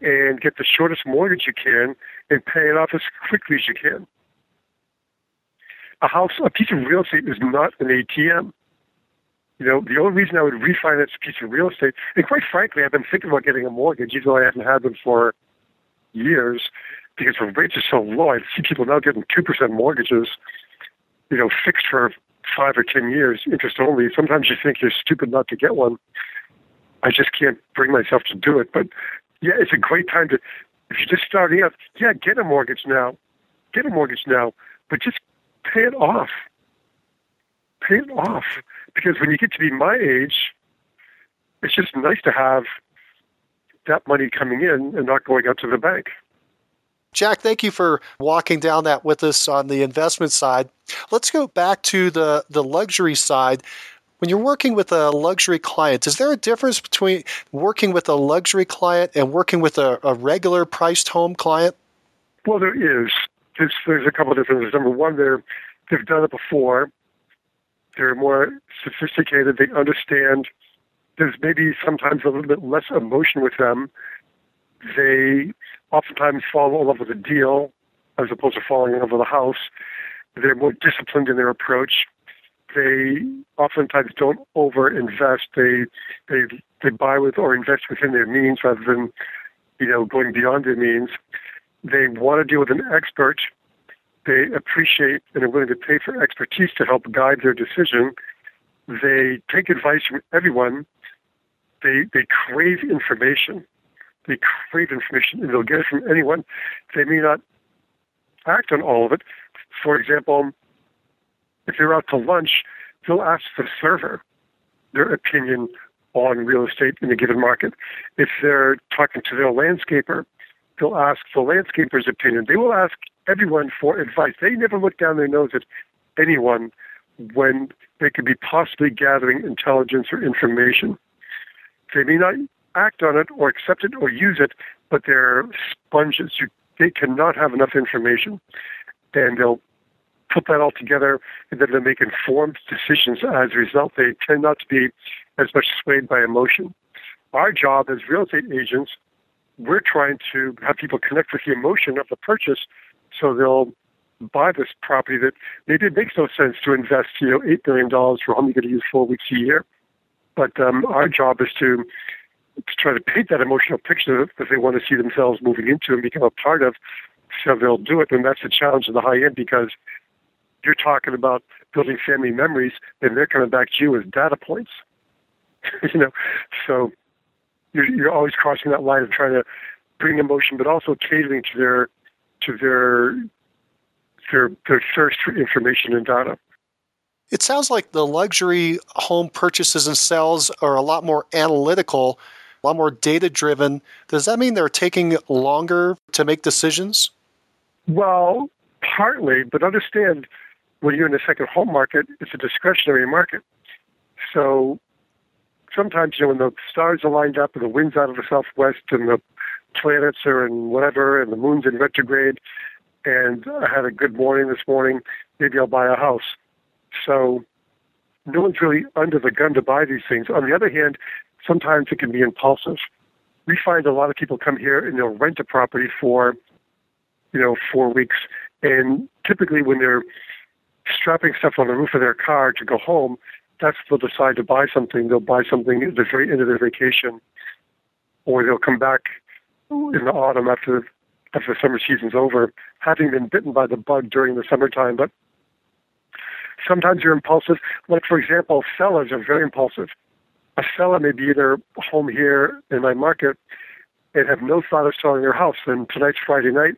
Speaker 3: and get the shortest mortgage you can and pay it off as quickly as you can a house, a piece of real estate is not an ATM. You know, the only reason I would refinance a piece of real estate, and quite frankly, I've been thinking about getting a mortgage, even though I haven't had them for years, because the rates are so low. I see people now getting two percent mortgages, you know, fixed for five or ten years, interest only. Sometimes you think you're stupid not to get one. I just can't bring myself to do it. But yeah, it's a great time to, if you're just starting out, yeah, get a mortgage now. Get a mortgage now, but just pay it off. Pay it off. Because when you get to be my age, it's just nice to have that money coming in and not going out to the bank.
Speaker 2: Jack, thank you for walking down that with us on the investment side. Let's go back to the, the luxury side. When you're working with a luxury client, is there a difference between working with a luxury client and working with a, a regular priced home client?
Speaker 3: Well, there is there's, there's a couple of differences. Number one, they've done it before. They're more sophisticated. They understand. There's maybe sometimes a little bit less emotion with them. They oftentimes fall in love with a deal as opposed to falling in love with a house. They're more disciplined in their approach. They oftentimes don't over invest. They they they buy with or invest within their means rather than you know going beyond their means. They want to deal with an expert. They appreciate and are willing to pay for expertise to help guide their decision. They take advice from everyone. They they crave information. They crave information and they'll get it from anyone. They may not act on all of it. For example, if they're out to lunch, they'll ask the server their opinion on real estate in a given market. If they're talking to their landscaper, they'll ask the landscaper's opinion. They will ask everyone for advice. They never look down their nose at anyone when they could be possibly gathering intelligence or information. They may not act on it or accept it or use it, but they're sponges. You, they cannot have enough information. And they'll put that all together and then they make informed decisions as a result. They tend not to be as much swayed by emotion. Our job as real estate agents, we're trying to have people connect with the emotion of the purchase so they'll buy this property that maybe it makes no sense to invest, you know, $8 million for you're going to use four weeks a year. But um, our job is to to try to paint that emotional picture that they want to see themselves moving into and become a part of. So they'll do it, and that's the challenge of the high end because you're talking about building family memories, and they're coming back to you as data points. [laughs] you know, so you're, you're always crossing that line of trying to bring emotion, but also catering to their to their their their thirst for information and data.
Speaker 2: It sounds like the luxury home purchases and sales are a lot more analytical, a lot more data driven. Does that mean they're taking longer to make decisions?
Speaker 3: Well, partly, but understand when you're in the second home market, it's a discretionary market. So sometimes, you know, when the stars are lined up and the wind's out of the southwest and the planets are in whatever and the moon's in retrograde and I had a good morning this morning, maybe I'll buy a house. So no one's really under the gun to buy these things. On the other hand, sometimes it can be impulsive. We find a lot of people come here and they'll rent a property for, you know, four weeks. And typically when they're strapping stuff on the roof of their car to go home, that's they'll decide to buy something. They'll buy something at the very end of their vacation, or they'll come back in the autumn after after the summer season's over, having been bitten by the bug during the summertime. But sometimes you're impulsive. Like for example, sellers are very impulsive. A seller may be either home here in my market and have no thought of selling their house. And tonight's Friday night,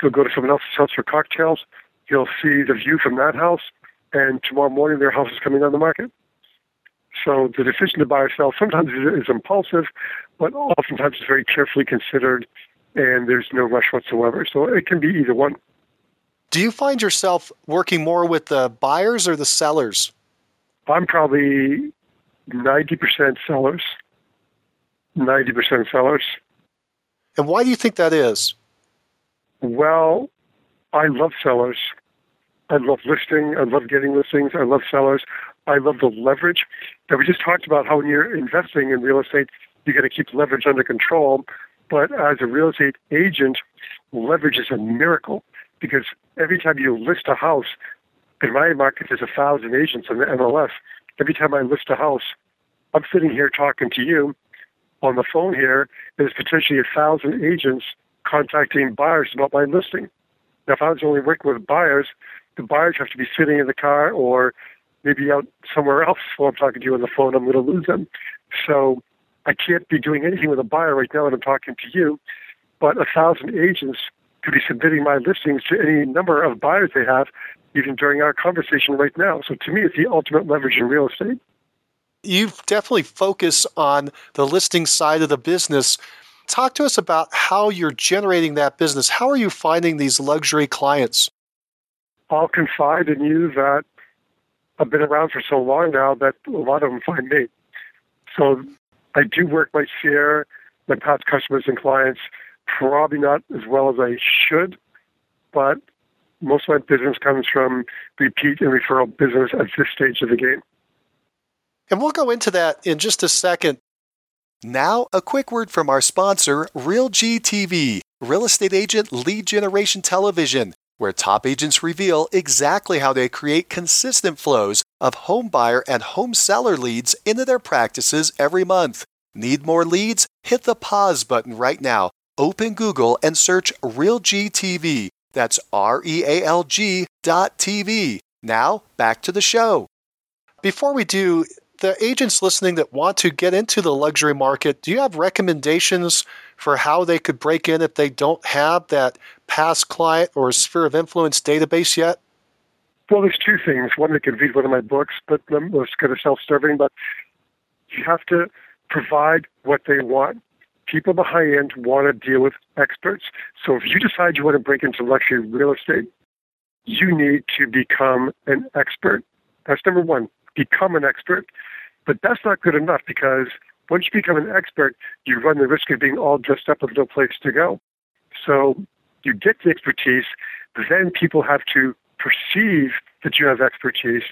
Speaker 3: they'll go to someone else's house for cocktails you'll see the view from that house, and tomorrow morning their house is coming on the market. So the decision to buy or sell sometimes is impulsive, but oftentimes it's very carefully considered, and there's no rush whatsoever. So it can be either one.
Speaker 2: Do you find yourself working more with the buyers or the sellers?
Speaker 3: I'm probably 90% sellers. 90% sellers.
Speaker 2: And why do you think that is?
Speaker 3: Well, I love sellers. I love listing. I love getting listings. I love sellers. I love the leverage that we just talked about. How when you're investing in real estate, you got to keep leverage under control. But as a real estate agent, leverage is a miracle because every time you list a house, in my market, there's a thousand agents in the MLS. Every time I list a house, I'm sitting here talking to you on the phone here. There's potentially a thousand agents contacting buyers about my listing. Now, if I was only working with buyers, the buyers have to be sitting in the car or maybe out somewhere else while I'm talking to you on the phone. I'm going to lose them. So I can't be doing anything with a buyer right now when I'm talking to you. But a thousand agents could be submitting my listings to any number of buyers they have, even during our conversation right now. So to me, it's the ultimate leverage in real estate.
Speaker 2: You've definitely focused on the listing side of the business. Talk to us about how you're generating that business. How are you finding these luxury clients?
Speaker 3: I'll confide in you that I've been around for so long now that a lot of them find me. So I do work my share, my past customers and clients, probably not as well as I should, but most of my business comes from repeat and referral business at this stage of the game.
Speaker 2: And we'll go into that in just a second. Now, a quick word from our sponsor, RealG TV. Real Estate Agent Lead Generation Television, where top agents reveal exactly how they create consistent flows of home buyer and home seller leads into their practices every month. Need more leads? Hit the pause button right now. Open Google and search RealGTV. That's R E A L G dot TV. Now, back to the show. Before we do, the agents listening that want to get into the luxury market, do you have recommendations for how they could break in if they don't have that past client or sphere of influence database yet?
Speaker 3: Well, there's two things. One, they can read one of my books, but most kind of self-serving. But you have to provide what they want. People at the high end want to deal with experts. So if you decide you want to break into luxury real estate, you need to become an expert. That's number one. Become an expert. But that's not good enough because once you become an expert, you run the risk of being all dressed up with no place to go. So you get the expertise, then people have to perceive that you have expertise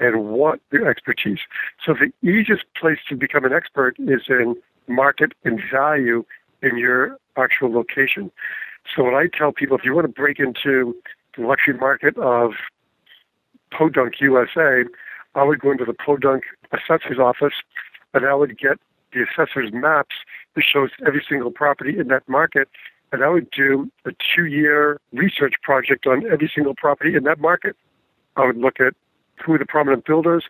Speaker 3: and want the expertise. So the easiest place to become an expert is in market and value in your actual location. So what I tell people, if you want to break into the luxury market of Podunk USA, I would go into the Podunk assessor's office and I would get the assessor's maps that shows every single property in that market. And I would do a two year research project on every single property in that market. I would look at who are the prominent builders,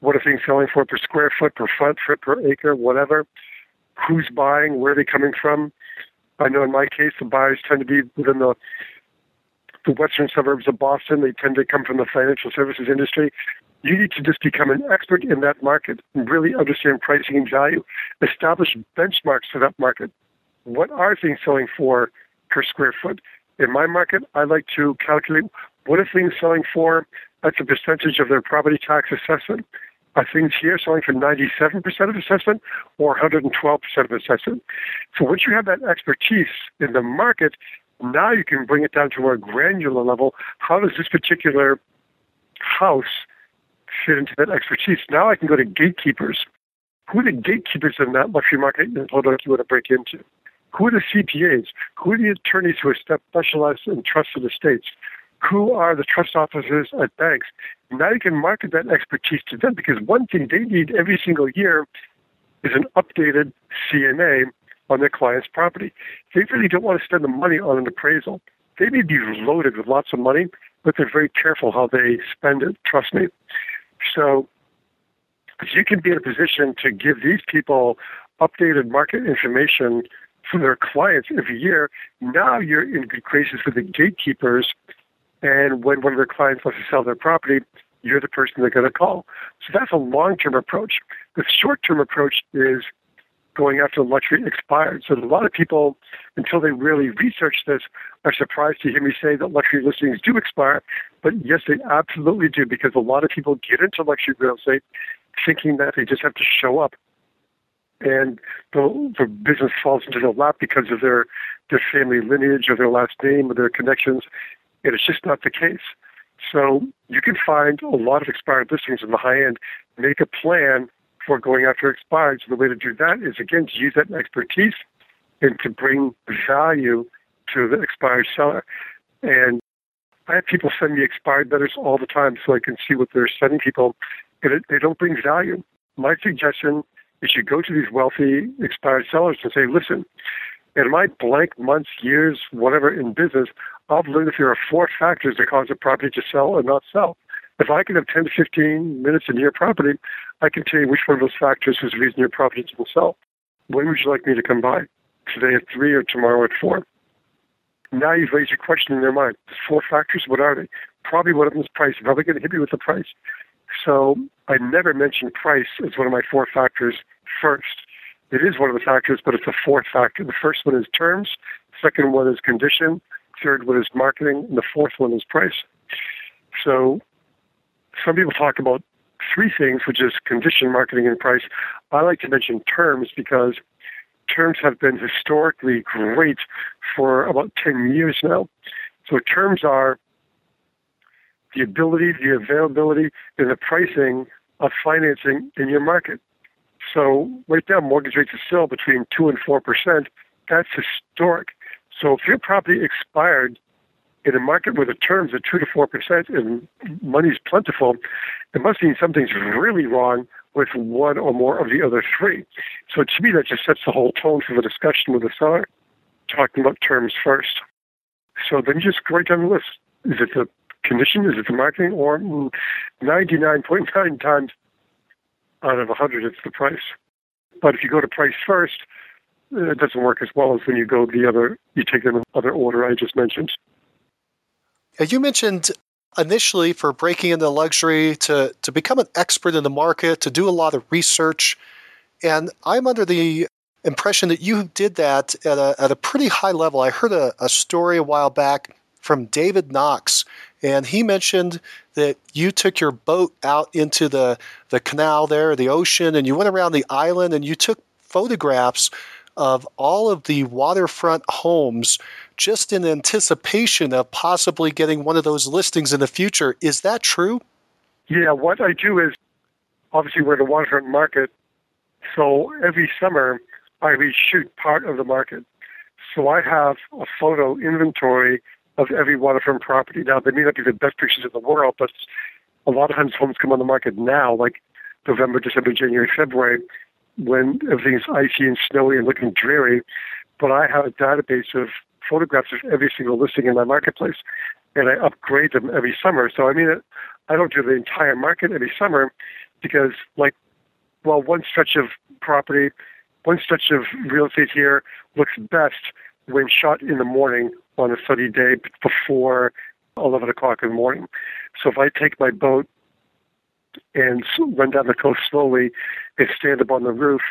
Speaker 3: what are things selling for per square foot, per front foot per acre, whatever, who's buying, where are they coming from. I know in my case, the buyers tend to be within the the western suburbs of Boston. They tend to come from the financial services industry. You need to just become an expert in that market and really understand pricing and value. Establish benchmarks for that market. What are things selling for per square foot? In my market, I like to calculate what are things selling for that's a percentage of their property tax assessment. Are things here selling for 97% of assessment or 112% of assessment? So once you have that expertise in the market, now you can bring it down to a granular level. How does this particular house fit into that expertise. Now I can go to gatekeepers. Who are the gatekeepers in that luxury market in Philadelphia you want to break into? Who are the CPAs? Who are the attorneys who are specialized in trusted estates? Who are the trust officers at banks? Now you can market that expertise to them because one thing they need every single year is an updated CMA on their client's property. They really don't want to spend the money on an appraisal. They may be loaded with lots of money, but they're very careful how they spend it. Trust me. So if you can be in a position to give these people updated market information for their clients every year. Now you're in good graces with the gatekeepers, and when one of their clients wants to sell their property, you're the person they're going to call. So that's a long-term approach. The short-term approach is going after the luxury expired. So a lot of people, until they really research this, are surprised to hear me say that luxury listings do expire. But yes, they absolutely do because a lot of people get into luxury real estate thinking that they just have to show up and the, the business falls into their lap because of their, their family lineage or their last name or their connections. And it's just not the case. So you can find a lot of expired listings in the high end. Make a plan for going after expired. So the way to do that is again to use that expertise and to bring value to the expired seller. And I have people send me expired letters all the time so I can see what they're sending people, and it, they don't bring value. My suggestion you go to these wealthy expired sellers and say, listen, in my blank months, years, whatever in business, I've learned that there are four factors that cause a property to sell or not sell. If I can have 10 to 15 minutes in your property, I can tell you which one of those factors is the reason your property will sell. When would you like me to come by? Today at 3 or tomorrow at 4? Now you've raised a question in their mind. Four factors, what are they? Probably one of them is price. Probably going to hit you with the price. So I never mention price as one of my four factors first. It is one of the factors, but it's a fourth factor. The first one is terms. The second one is condition. Third one is marketing. And the fourth one is price. So some people talk about three things, which is condition, marketing, and price. I like to mention terms because terms have been historically great for about 10 years now. So terms are the ability, the availability, and the pricing of financing in your market. So right now, mortgage rates are still between 2 and 4%. That's historic. So if your property expired in a market where the terms are two to four percent and money's plentiful, it must mean something's really wrong with one or more of the other three. So to me, that just sets the whole tone for the discussion with the seller, talking about terms first. So then just go right down the list. Is it the condition? Is it the marketing? Or 99.9 times out of 100, it's the price. But if you go to price first, uh, it doesn't work as well as when you go the other, you take the other order I just mentioned.
Speaker 2: Uh, you mentioned initially for breaking into luxury to, to become an expert in the market, to do a lot of research. And I'm under the impression that you did that at a, at a pretty high level. I heard a, a story a while back from David Knox, and he mentioned that you took your boat out into the, the canal there, the ocean, and you went around the island and you took photographs of all of the waterfront homes just in anticipation of possibly getting one of those listings in the future. Is that true?
Speaker 3: Yeah, what I do is obviously we're the waterfront market, so every summer I reshoot part of the market. So I have a photo inventory of every waterfront property. Now, they may not be the best pictures in the world, but a lot of times homes come on the market now, like November, December, January, February, when everything's icy and snowy and looking dreary. But I have a database of photographs of every single listing in my marketplace, and I upgrade them every summer. So, I mean, I don't do the entire market every summer because, like, well, one stretch of property, one stretch of real estate here looks best when shot in the morning on a sunny day before 11 o'clock in the morning. So if I take my boat and run down the coast slowly and stand up on the roof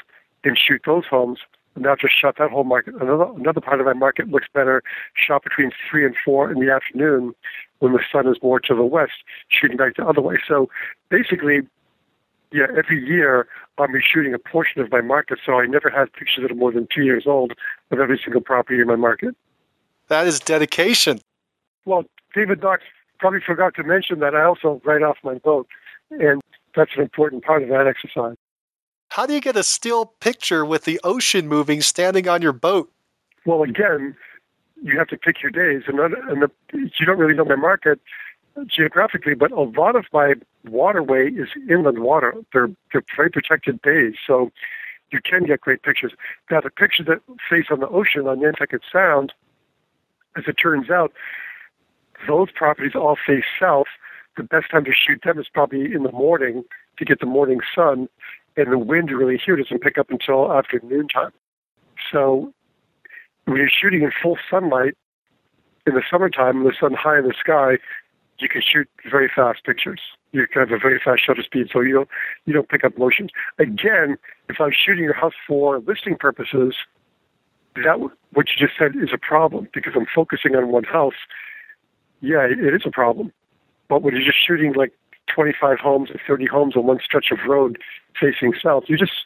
Speaker 3: and shoot those homes, and now just shot that whole market. Another another part of my market looks better shot between three and four in the afternoon when the sun is more to the west, shooting back the other way. So basically, yeah, every year I'm reshooting a portion of my market, so I never have pictures that are more than two years old of every single property in my market.
Speaker 2: That is dedication.
Speaker 3: Well, David Knox probably forgot to mention that I also write off my boat, and that's an important part of that exercise.
Speaker 2: How do you get a still picture with the ocean moving standing on your boat?
Speaker 3: Well, again, you have to pick your days, and, and the, you don't really know my market geographically, but a lot of my waterway is inland water. They're, they're very protected bays, so you can get great pictures. Now, the picture that face on the ocean on Nantucket Sound, as it turns out, those properties all face south. The best time to shoot them is probably in the morning to get the morning sun, and the wind really here doesn't pick up until after noontime. So when you're shooting in full sunlight in the summertime, the sun high in the sky, you can shoot very fast pictures. You can have a very fast shutter speed, so you don't you don't pick up motion. Again, if I'm shooting your house for listing purposes, that what you just said is a problem because I'm focusing on one house. Yeah, it is a problem. But when you're just shooting like 25 homes or 30 homes on one stretch of road facing south, you just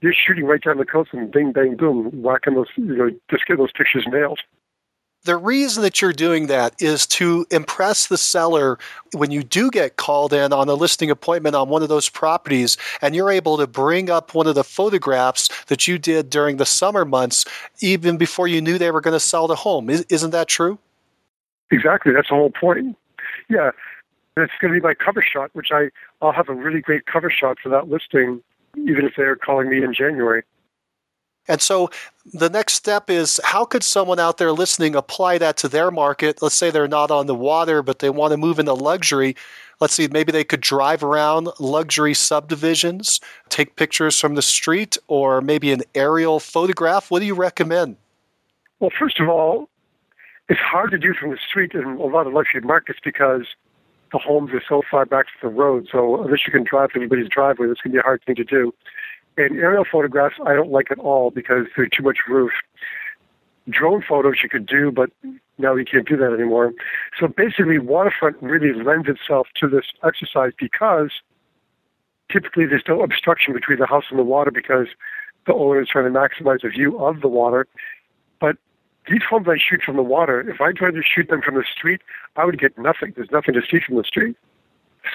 Speaker 3: you're shooting right down the coast and bing bang boom, whacking those you know just get those pictures nailed.
Speaker 2: The reason that you're doing that is to impress the seller when you do get called in on a listing appointment on one of those properties and you're able to bring up one of the photographs that you did during the summer months even before you knew they were going to sell the home. Isn't that true?
Speaker 3: Exactly. That's the whole point. Yeah. It's going to be my cover shot, which I, I'll have a really great cover shot for that listing, even if they're calling me in January.
Speaker 2: And so the next step is how could someone out there listening apply that to their market? Let's say they're not on the water, but they want to move into luxury. Let's see, maybe they could drive around luxury subdivisions, take pictures from the street, or maybe an aerial photograph. What do you recommend?
Speaker 3: Well, first of all, it's hard to do from the street in a lot of luxury markets because the homes are so far back from the road. So unless you can drive to anybody's driveway, that's going to be a hard thing to do. And aerial photographs, I don't like at all because there's too much roof. Drone photos you could do, but now you can't do that anymore. So basically, waterfront really lends itself to this exercise because typically there's no obstruction between the house and the water because the owner is trying to maximize the view of the water. But these homes I shoot from the water, if I tried to shoot them from the street, I would get nothing. There's nothing to see from the street.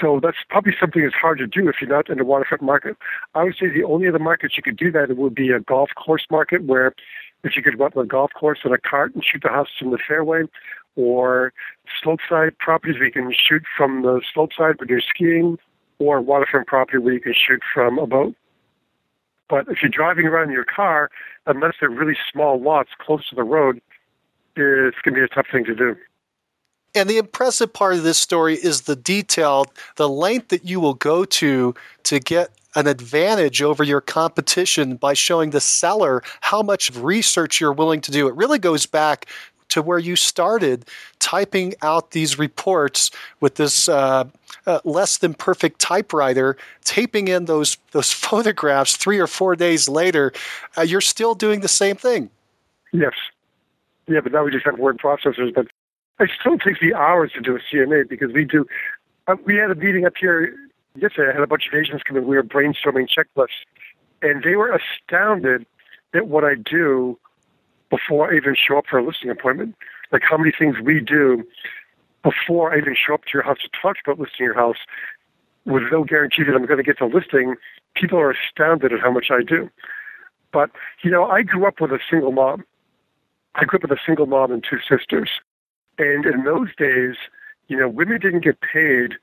Speaker 3: So that's probably something that's hard to do if you're not in the waterfront market. I would say the only other markets you could do that would be a golf course market where if you could go out to a golf course in a cart and shoot the house from the fairway, or slope side properties where you can shoot from the slope side when you're skiing, or waterfront property where you can shoot from a boat. But if you're driving around in your car, unless they're really small lots close to the road, it's going to be a tough thing to do.
Speaker 2: And the impressive part of this story is the detail, the length that you will go to to get an advantage over your competition by showing the seller how much research you're willing to do. It really goes back to where you started typing out these reports with this uh, uh, less than perfect typewriter, taping in those those [laughs] photographs three or four days later. Uh, you're still doing the same thing.
Speaker 3: Yes. Yeah, but now we just have word processors. But it still takes me hours to do a CMA because we do. Uh, we had a meeting up here yesterday. I had a bunch of agents come in. We were brainstorming checklists, and they were astounded at what I do before I even show up for a listing appointment. Like how many things we do before I even show up to your house to talk about listing your house with no guarantee that I'm going to get the listing. People are astounded at how much I do. But, you know, I grew up with a single mom. I grew up with a single mom and two sisters. And in those days, you know, women didn't get paid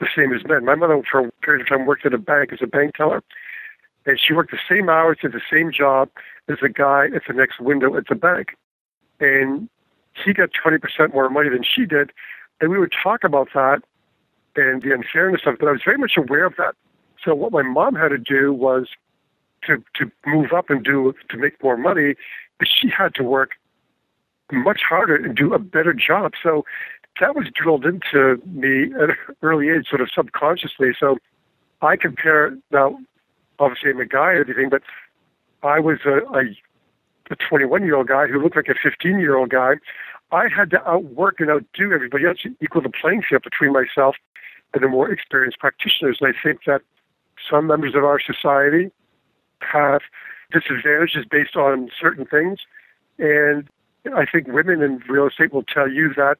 Speaker 3: the same as men. My mother, for a period of time, worked at a bank as a bank teller and she worked the same hours, did the same job as the guy at the next window at the bank. And he got 20% more money than she did. And we would talk about that and the unfairness of it. But I was very much aware of that. So what my mom had to do was to, to move up and do to make more money, but she had to work much harder and do a better job. So that was drilled into me at an early age, sort of subconsciously. So I compare now obviously I'm a guy and everything, but I was a, a, a 21 year old guy who looked like a 15 year old guy. I had to outwork and outdo everybody else, equal the playing field between myself and the more experienced practitioners. And I think that some members of our society have disadvantages based on certain things. And I think women in real estate will tell you that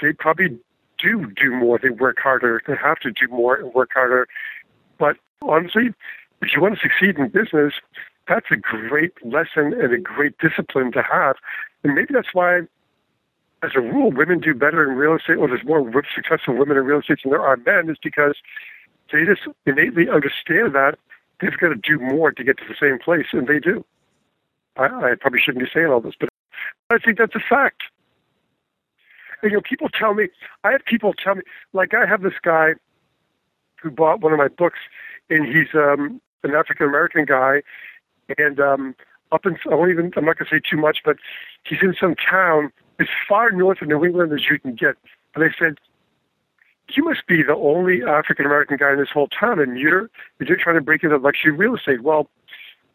Speaker 3: they probably do do more. They work harder. They have to do more and work harder. But honestly, if you want to succeed in business, that's a great lesson and a great discipline to have. And maybe that's why, as a rule, women do better in real estate, or there's more successful women in real estate than there are men, is because they just innately understand that they've got to do more to get to the same place, and they do. I, I probably shouldn't be saying all this, but I think that's a fact. And, you know, people tell me, I have people tell me, like I have this guy who bought one of my books, and he's um, an African American guy, and um, up in I won't even I'm not going to say too much, but he's in some town as far north of New England as you can get. And they said, "You must be the only African American guy in this whole town, and you're you're trying to break into luxury real estate. Well,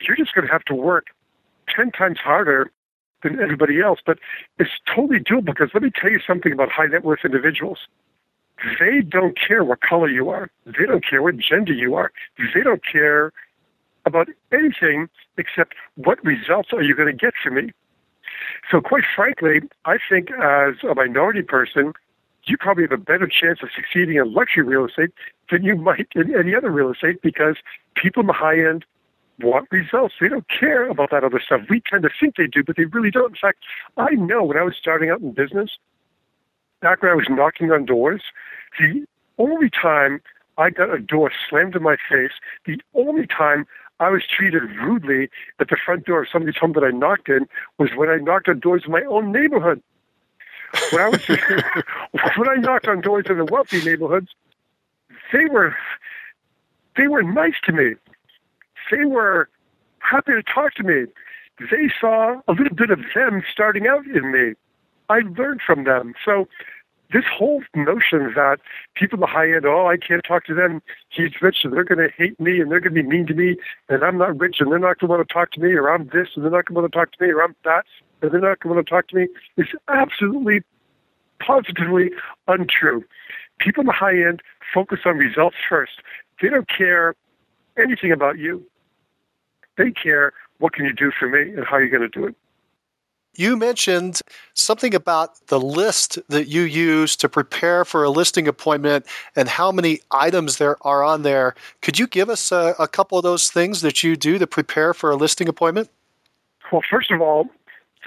Speaker 3: you're just going to have to work ten times harder." Than everybody else, but it's totally doable because let me tell you something about high net worth individuals they don't care what color you are. They don't care what gender you are. They don't care about anything except what results are you going to get from me. So, quite frankly, I think as a minority person, you probably have a better chance of succeeding in luxury real estate than you might in any other real estate because people in the high end want results. They don't care about that other stuff. We tend to think they do, but they really don't. In fact, I know when I was starting out in business, back when I was knocking on doors, the only time I got a door slammed in my face, the only time I was treated rudely at the front door of somebody's home that I knocked in was when I knocked on doors in my own neighborhood. When I was [laughs] when I knocked on doors in the wealthy neighborhoods, they were they were nice to me. They were happy to talk to me. They saw a little bit of them starting out in me. I learned from them. So this whole notion that people in the high end, oh, I can't talk to them. He's rich and they're going to hate me and they're going to be mean to me and I'm not rich and they're not going to want to talk to me or I'm this and they're not going to want to talk to me or I'm that and they're not going to want to talk to me is absolutely, positively untrue. People in the high end focus on results first. They don't care anything about you. They care what can you do for me and how are you're going to do it.
Speaker 2: You mentioned something about the list that you use to prepare for a listing appointment and how many items there are on there. Could you give us a, a couple of those things that you do to prepare for a listing appointment?
Speaker 3: Well, first of all,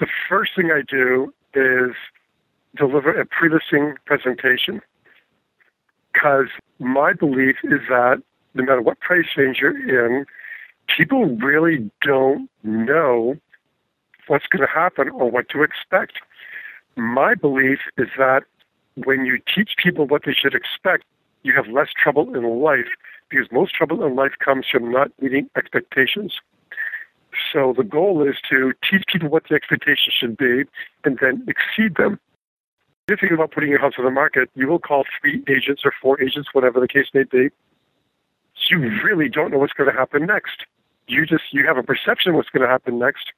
Speaker 3: the first thing I do is deliver a pre-listing presentation because my belief is that no matter what price range you're in, people really don't know what's going to happen or what to expect. My belief is that when you teach people what they should expect, you have less trouble in life because most trouble in life comes from not meeting expectations. So the goal is to teach people what the expectations should be and then exceed them. If you think about putting your house on the market, you will call three agents or four agents, whatever the case may be. So you really don't know what's going to happen next. You just you have a perception of what's going to happen next,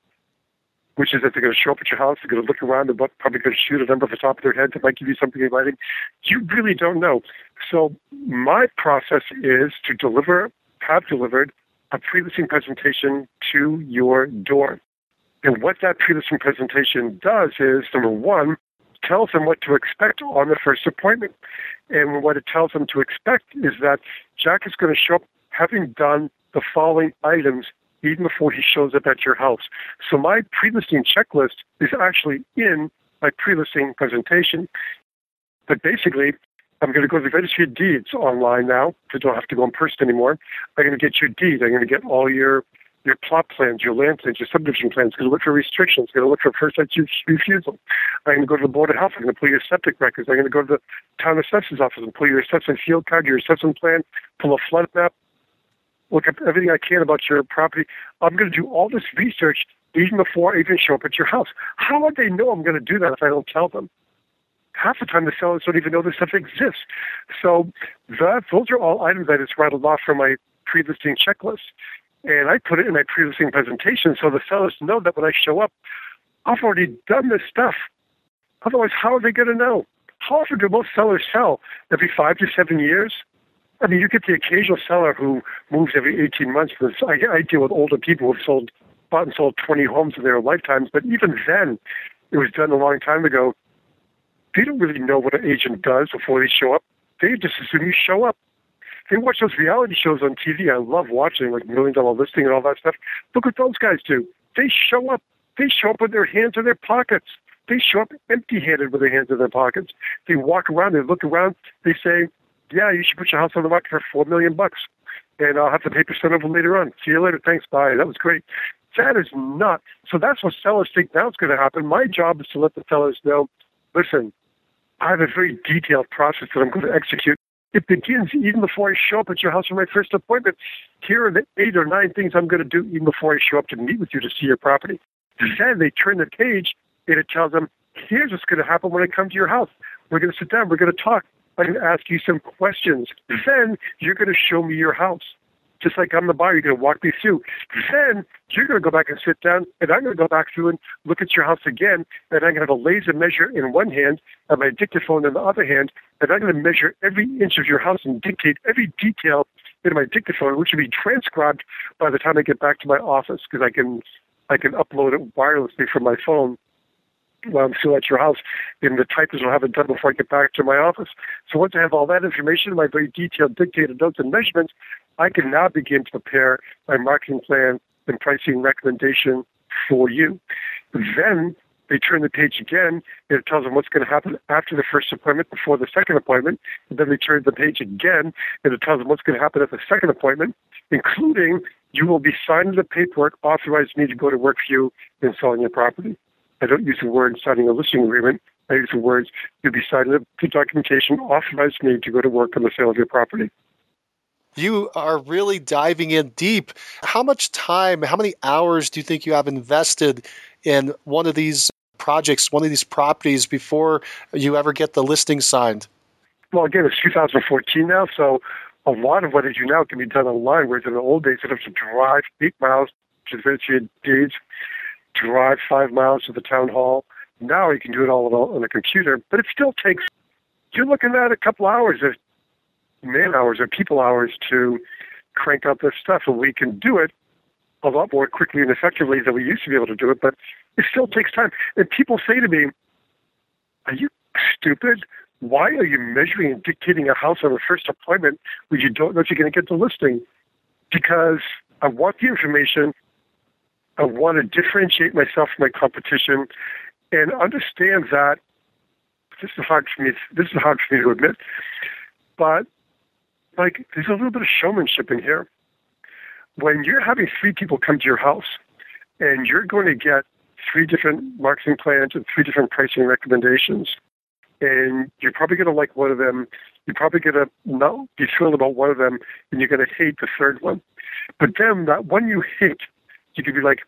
Speaker 3: which is that they're going to show up at your house, they're going to look around, they're probably going to shoot a number off the top of their head that might give you something in writing. You really don't know. So my process is to deliver, have delivered a pre-listing presentation to your door. And what that pre-listing presentation does is, number one, tells them what to expect on the first appointment. And what it tells them to expect is that Jack is going to show up having done the following items even before he shows up at your house. So my pre-listing checklist is actually in my pre-listing presentation. But basically, I'm going to go to the registry of deeds online now, because I don't have to go in person anymore. I'm going to get your deed. I'm going to get all your your plot plans, your land plans, your subdivision plans. Going to look for restrictions. Going to look for first right refusal. I'm going to go to the board of health. I'm going to pull your septic records. I'm going to go to the town assessor's office and pull your assessment field card, your assessment plan, pull a flood map, look up everything I can about your property. I'm going to do all this research even before I even show up at your house. How would they know I'm going to do that if I don't tell them? half the time the sellers don't even know this stuff exists. So that those are all items I just rattled off from my pre-listing checklist. And I put it in my pre-listing presentation so the sellers know that when I show up, I've already done this stuff. Otherwise, how are they going to know? How often do most sellers sell? Every five to seven years? I mean, you get the occasional seller who moves every 18 months. I, I deal with older people who've sold, bought and sold 20 homes in their lifetimes, but even then, it was done a long time ago they don't really know what an agent does before they show up. They just assume you show up. They watch those reality shows on TV. I love watching, like Million Dollar Listing and all that stuff. Look what those guys do. They show up. They show up with their hands in their pockets. They show up empty-handed with their hands in their pockets. They walk around. They look around. They say, "Yeah, you should put your house on the market for four million bucks, and I'll have the paper sent over later on. See you later. Thanks. Bye. That was great." That is not. So that's what sellers think now is going to happen. My job is to let the sellers know, listen, I have a very detailed process that I'm going to execute. It begins even before I show up at your house for my first appointment. Here are the eight or nine things I'm going to do even before I show up to meet with you to see your property. Then they turn the page and it tells them, here's what's going to happen when I come to your house. We're going to sit down. We're going to talk. I'm going to ask you some questions. Mm. Then you're going to show me your house just like I'm the buyer, you're going to walk me through. Then you're going to go back and sit down, and I'm going to go back through and look at your house again, and I'm going to have a laser measure in one hand and my dictaphone in the other hand, and I'm going to measure every inch of your house and dictate every detail into my dictaphone, which will be transcribed by the time I get back to my office because I can I can upload it wirelessly from my phone while I'm still at your house, and the typers will have it done before I get back to my office. So once I have all that information, my very detailed dictated notes and measurements, I can now begin to prepare my marketing plan and pricing recommendation for you. Then they turn the page again and it tells them what's going to happen after the first appointment before the second appointment. And then they turn the page again and it tells them what's going to happen at the second appointment, including you will be signing the paperwork authorizing me to go to work for you in selling your property. I don't use the word signing a listing agreement. I use the words you'll be signing the documentation authorizing me to go to work on the sale of your property.
Speaker 2: You are really diving in deep. How much time, how many hours do you think you have invested in one of these projects, one of these properties before you ever get the listing signed?
Speaker 3: Well, again, it's 2014 now, so a lot of what I do now can be done online, whereas in the old days, I'd have to drive eight miles to registry deeds, drive five miles to the town hall. Now you can do it all on a computer, but it still takes, you're looking at a couple hours of man hours or people hours to crank out this stuff. And we can do it a lot more quickly and effectively than we used to be able to do it, but it still takes time. And people say to me, Are you stupid? Why are you measuring and dictating a house on the first appointment when you don't know if you're going to get the listing? Because I want the information I want to differentiate myself from my competition and understand that this is hard for me. This is hard for me to admit, but like there's a little bit of showmanship in here. When you're having three people come to your house, and you're going to get three different marketing plans and three different pricing recommendations, and you're probably going to like one of them. You're probably going to not be thrilled about one of them, and you're going to hate the third one. But then that one you hate, you could be like,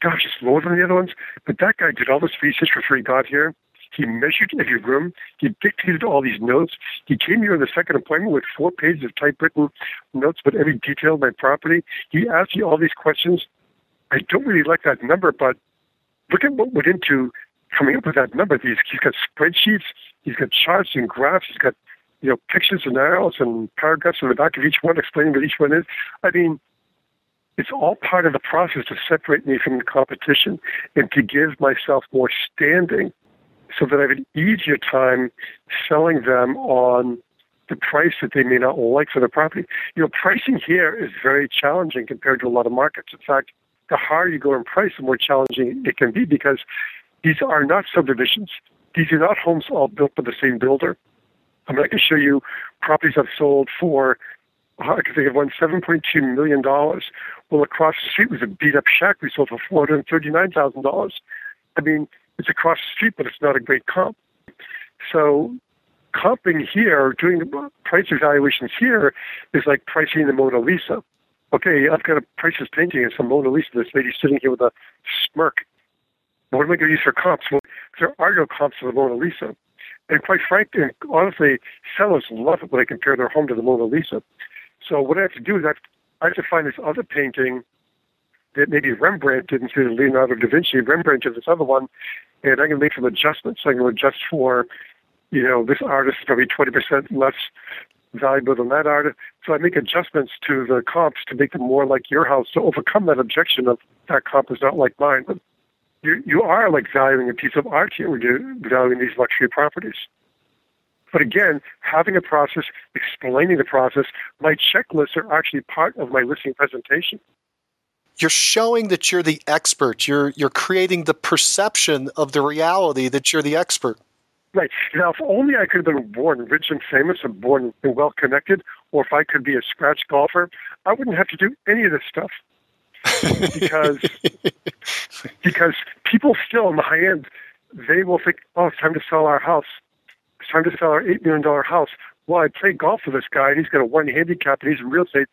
Speaker 3: gosh, it's lower than the other ones. But that guy did all this research before he got here. He measured every room. He dictated all these notes. He came here on the second appointment with four pages of typewritten notes about every detail of my property. He asked you all these questions. I don't really like that number, but look at what went into coming up with that number. He's, he's got spreadsheets. He's got charts and graphs. He's got you know pictures and arrows and paragraphs on the back of each one explaining what each one is. I mean, it's all part of the process to separate me from the competition and to give myself more standing so that I have an easier time selling them on the price that they may not like for the property. You know, pricing here is very challenging compared to a lot of markets. In fact, the higher you go in price, the more challenging it can be because these are not subdivisions. These are not homes all built by the same builder. I mean, I can show you properties I've sold for, I think of one, $7.2 million. Well, across the street was a beat up shack we sold for $439,000. I mean, it's across the street, but it's not a great comp. So comping here, doing price evaluations here is like pricing the Mona Lisa. Okay, I've got a priceless painting. It's a Mona Lisa. This lady sitting here with a smirk. What am I going to use for comps? Well, there are no comps to the Mona Lisa. And quite frankly, honestly, sellers love it when they compare their home to the Mona Lisa. So what I have to do is I have to, I have to find this other painting that maybe Rembrandt did instead of Leonardo da Vinci. Rembrandt did this other one, and I can make some adjustments. I can adjust for, you know, this artist is probably 20% less valuable than that artist. So I make adjustments to the comps to make them more like your house to overcome that objection of that comp is not like mine. But you, you are like valuing a piece of art here when you're valuing these luxury properties. But again, having a process, explaining the process, my checklists are actually part of my listing presentation
Speaker 2: you're showing that you're the expert. You're you're creating the perception of the reality that you're the expert.
Speaker 3: Right. Now, if only I could have been born rich and famous and born and well connected, or if I could be a scratch golfer, I wouldn't have to do any of this stuff. because [laughs] because people still in the high end, they will think, oh, it's time to sell our house. Time to sell our eight million dollar house. Well, I play golf with this guy, and he's got a one handicap, and he's in real estate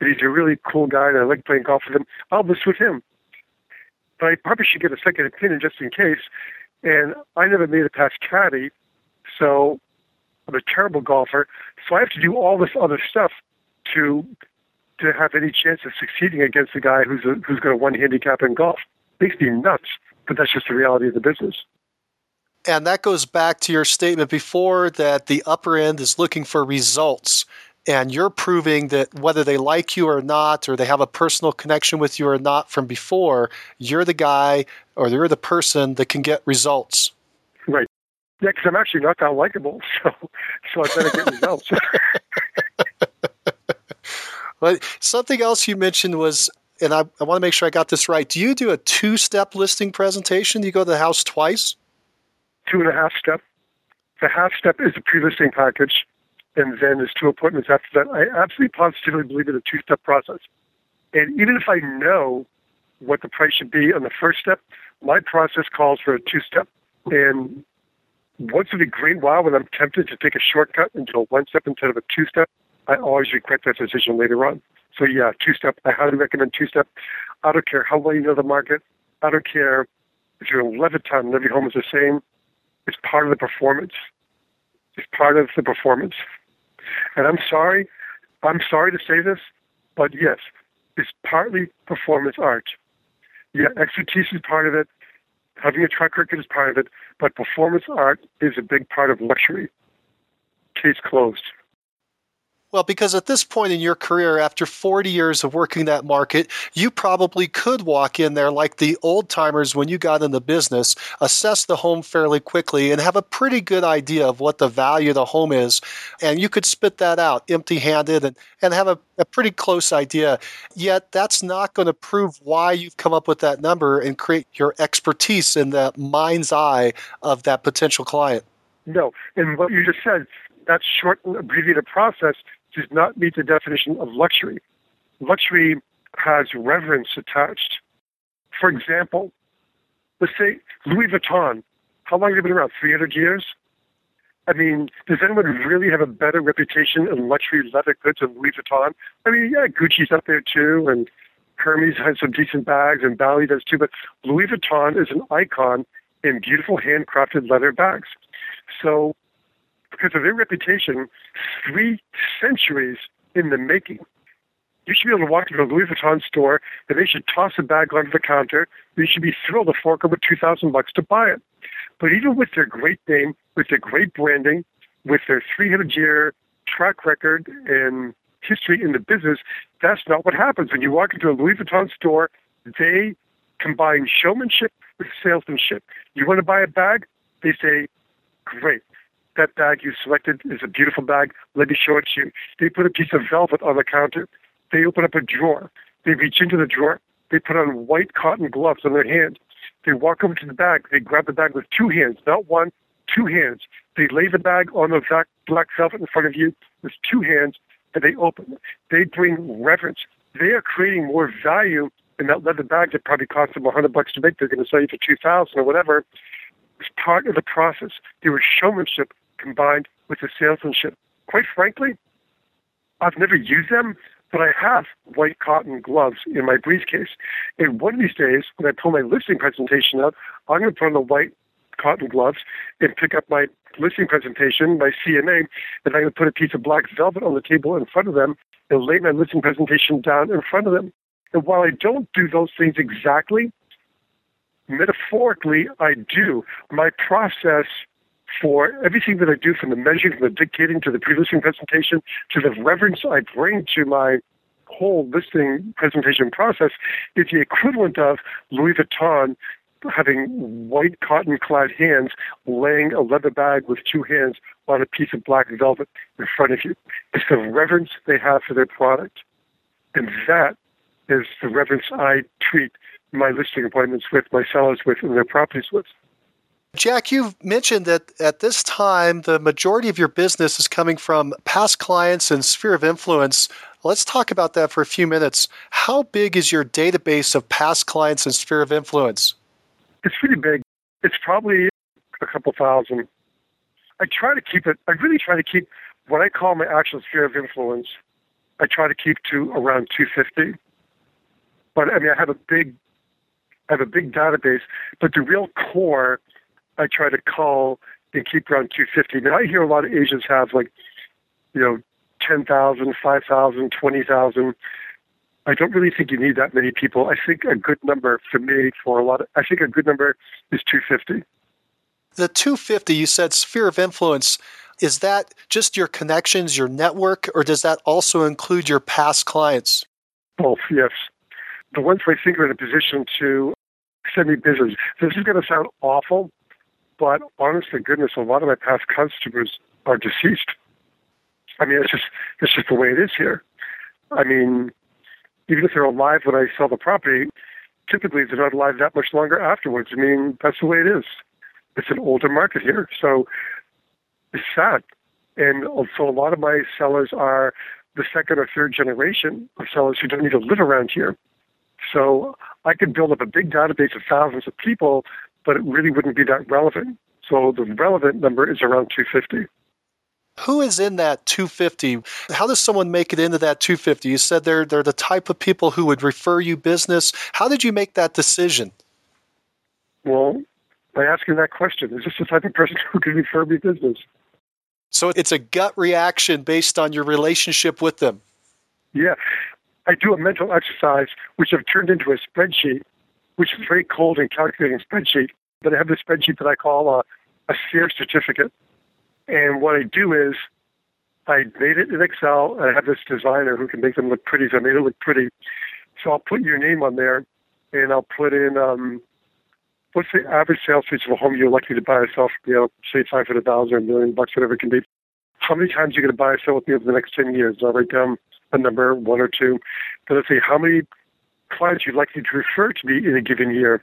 Speaker 3: but he's a really cool guy and I like playing golf with him. I'll list with him. But I probably should get a second opinion just in case. And I never made it past caddy, so I'm a terrible golfer. So I have to do all this other stuff to to have any chance of succeeding against a guy who's a, who's got a one handicap in golf. It Makes me nuts, but that's just the reality of the business.
Speaker 2: And that goes back to your statement before that the upper end is looking for results and you're proving that whether they like you or not, or they have a personal connection with you or not from before, you're the guy or you're the person that can get results.
Speaker 3: Right. Yeah, because I'm actually not that likable, [laughs] so so I better get results. [laughs]
Speaker 2: but something else you mentioned was, and I, I want to make sure I got this right. Do you do a two-step listing presentation? Do you go to the house twice?
Speaker 3: Two and a half step. The half step is a pre-listing package and then there's two appointments after that. I absolutely positively believe in a two step process. And even if I know what the price should be on the first step, my process calls for a two step. And once in a great while, when I'm tempted to take a shortcut do a one step instead of a two step, I always regret that decision later on. So, yeah, two step. I highly recommend two step. I don't care how well you know the market. I don't care if you're in Levittown and every home is the same. It's part of the performance. It's part of the performance. And I'm sorry, I'm sorry to say this, but yes, it's partly performance art. Yeah, expertise is part of it. Having a track record is part of it, but performance art is a big part of luxury. Case closed.
Speaker 2: Well, because at this point in your career, after 40 years of working that market, you probably could walk in there like the old timers when you got in the business, assess the home fairly quickly, and have a pretty good idea of what the value of the home is. And you could spit that out empty handed and, and have a, a pretty close idea. Yet that's not going to prove why you've come up with that number and create your expertise in the mind's eye of that potential client.
Speaker 3: No. And what you just said, that short abbreviated process does not meet the definition of luxury. Luxury has reverence attached. For example, let's say Louis Vuitton. How long have they been around? 300 years? I mean, does anyone really have a better reputation in luxury leather goods than Louis Vuitton? I mean, yeah, Gucci's up there too, and Hermes has some decent bags, and Bally does too, but Louis Vuitton is an icon in beautiful handcrafted leather bags. So because of their reputation, three centuries in the making. You should be able to walk into a Louis Vuitton store and they should toss a bag onto the counter. You should be thrilled to fork over two thousand bucks to buy it. But even with their great name, with their great branding, with their 300 year track record and history in the business, that's not what happens. When you walk into a Louis Vuitton store, they combine showmanship with salesmanship. You want to buy a bag? They say, great that bag you selected is a beautiful bag. Let me show it to you. They put a piece of velvet on the counter. They open up a drawer. They reach into the drawer. They put on white cotton gloves on their hands. They walk over to the bag. They grab the bag with two hands, not one, two hands. They lay the bag on the black velvet in front of you with two hands, and they open it. They bring reverence. They are creating more value in that leather bag that probably cost them a hundred bucks to make. They're going to sell you for two thousand or whatever. It's part of the process. There was showmanship combined with the salesmanship. Quite frankly, I've never used them, but I have white cotton gloves in my briefcase. And one of these days, when I pull my listing presentation up, I'm going to put on the white cotton gloves and pick up my listing presentation, my CMA, and I'm going to put a piece of black velvet on the table in front of them and lay my listing presentation down in front of them. And while I don't do those things exactly, metaphorically, I do. My process for everything that I do from the measuring, from the dictating to the pre-listing presentation to the reverence I bring to my whole listing presentation process is the equivalent of Louis Vuitton having white cotton clad hands laying a leather bag with two hands on a piece of black velvet in front of you. It's the reverence they have for their product. And that is the reverence I treat my listing appointments with, my sellers with, and their properties with.
Speaker 2: Jack, you've mentioned that at this time, the majority of your business is coming from past clients and sphere of influence. Let's talk about that for a few minutes. How big is your database of past clients and sphere of influence?
Speaker 3: It's pretty big. It's probably a couple thousand. I try to keep it, I really try to keep what I call my actual sphere of influence, I try to keep to around 250. But I mean, I have a big, I have a big database, but the real core I try to call and keep around 250. Now I hear a lot of agents have like, you know, 10,000, 5,000, 20,000. I don't really think you need that many people. I think a good number for me for a lot of, I think a good number is 250.
Speaker 2: The 250, you said sphere of influence. Is that just your connections, your network, or does that also include your past clients?
Speaker 3: Both, yes. The ones I think are in a position to send me business. This is going to sound awful, but honest to goodness, a lot of my past customers are deceased. I mean, it's just it's just the way it is here. I mean, even if they're alive when I sell the property, typically they're not alive that much longer afterwards. I mean, that's the way it is. It's an older market here, so it's sad. And so a lot of my sellers are the second or third generation of sellers who don't need to live around here. So I could build up a big database of thousands of people but it really wouldn't be that relevant. So the relevant number is around 250.
Speaker 2: Who is in that 250? How does someone make it into that 250? You said they're they're the type of people who would refer you business. How did you make that decision?
Speaker 3: Well, by asking that question, is this the type of person [laughs] who can refer me business?
Speaker 2: So it's a gut reaction based on your relationship with them.
Speaker 3: Yeah. I do a mental exercise which I've turned into a spreadsheet which is very cold and calculating spreadsheet. But I have this spreadsheet that I call a, a sphere certificate. And what I do is I made it in Excel, and I have this designer who can make them look pretty. So I made it look pretty. So I'll put your name on there, and I'll put in um, what's the average sales price of a home you're likely to buy for, you know, say five hundred thousand or a million bucks, whatever it can be. How many times are you going to buy or sell with me over the next ten years? I'll write down a number, one or two. Then let's say how many clients you'd likely to refer to me in a given year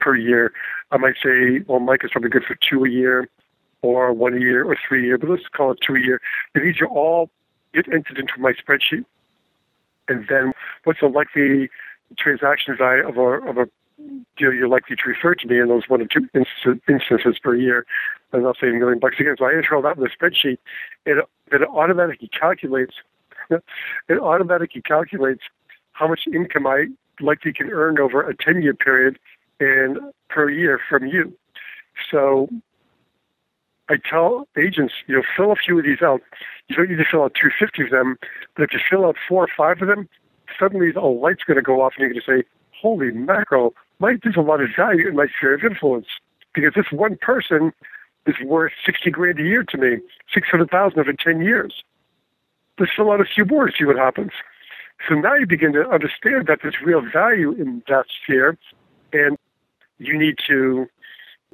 Speaker 3: per year. I might say, well, Mike is probably good for two a year, or one a year, or three a year, but let's call it two a year. And these are all get entered into my spreadsheet. And then what's the likely transaction value of a, of a deal you're likely to refer to me in those one or two instances per year? And I'll say a million bucks again. So I enter all that in the spreadsheet. It, it automatically calculates [laughs] it automatically calculates how much income I likely can earn over a 10 year period and per year from you. So I tell agents, you know, fill a few of these out. You don't need to fill out 250 of them, but if you fill out four or five of them, suddenly a light's going to go off and you're going to say, holy mackerel, Mike, there's a lot of value in my sphere of influence because this one person is worth 60 grand a year to me, 600,000 over 10 years. Let's fill out a few more and see what happens. So now you begin to understand that there's real value in that sphere and you need to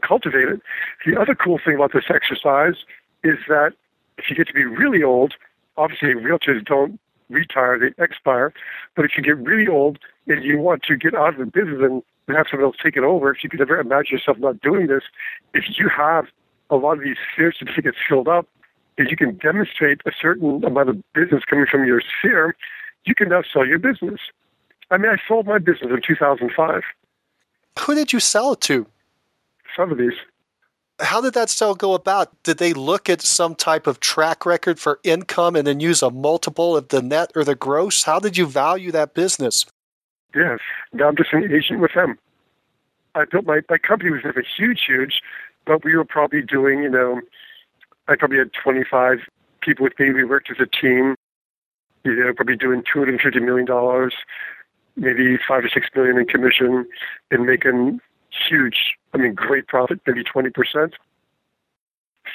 Speaker 3: cultivate it. The other cool thing about this exercise is that if you get to be really old, obviously realtors don't retire, they expire, but if you get really old and you want to get out of the business and have someone else take it over, if you could ever imagine yourself not doing this, if you have a lot of these sphere certificates filled up, if you can demonstrate a certain amount of business coming from your sphere, you can now sell your business. I mean, I sold my business in 2005.
Speaker 2: Who did you sell it to?
Speaker 3: Sotheby's.
Speaker 2: How did that sale go about? Did they look at some type of track record for income and then use a multiple of the net or the gross? How did you value that business?
Speaker 3: Yes. Now I'm just an agent with them. I built my, my company was never huge, huge, but we were probably doing, you know, I probably had 25 people with me. We worked as a team. You know, probably doing $250 million, maybe five or six million in commission and making huge, I mean, great profit, maybe 20%.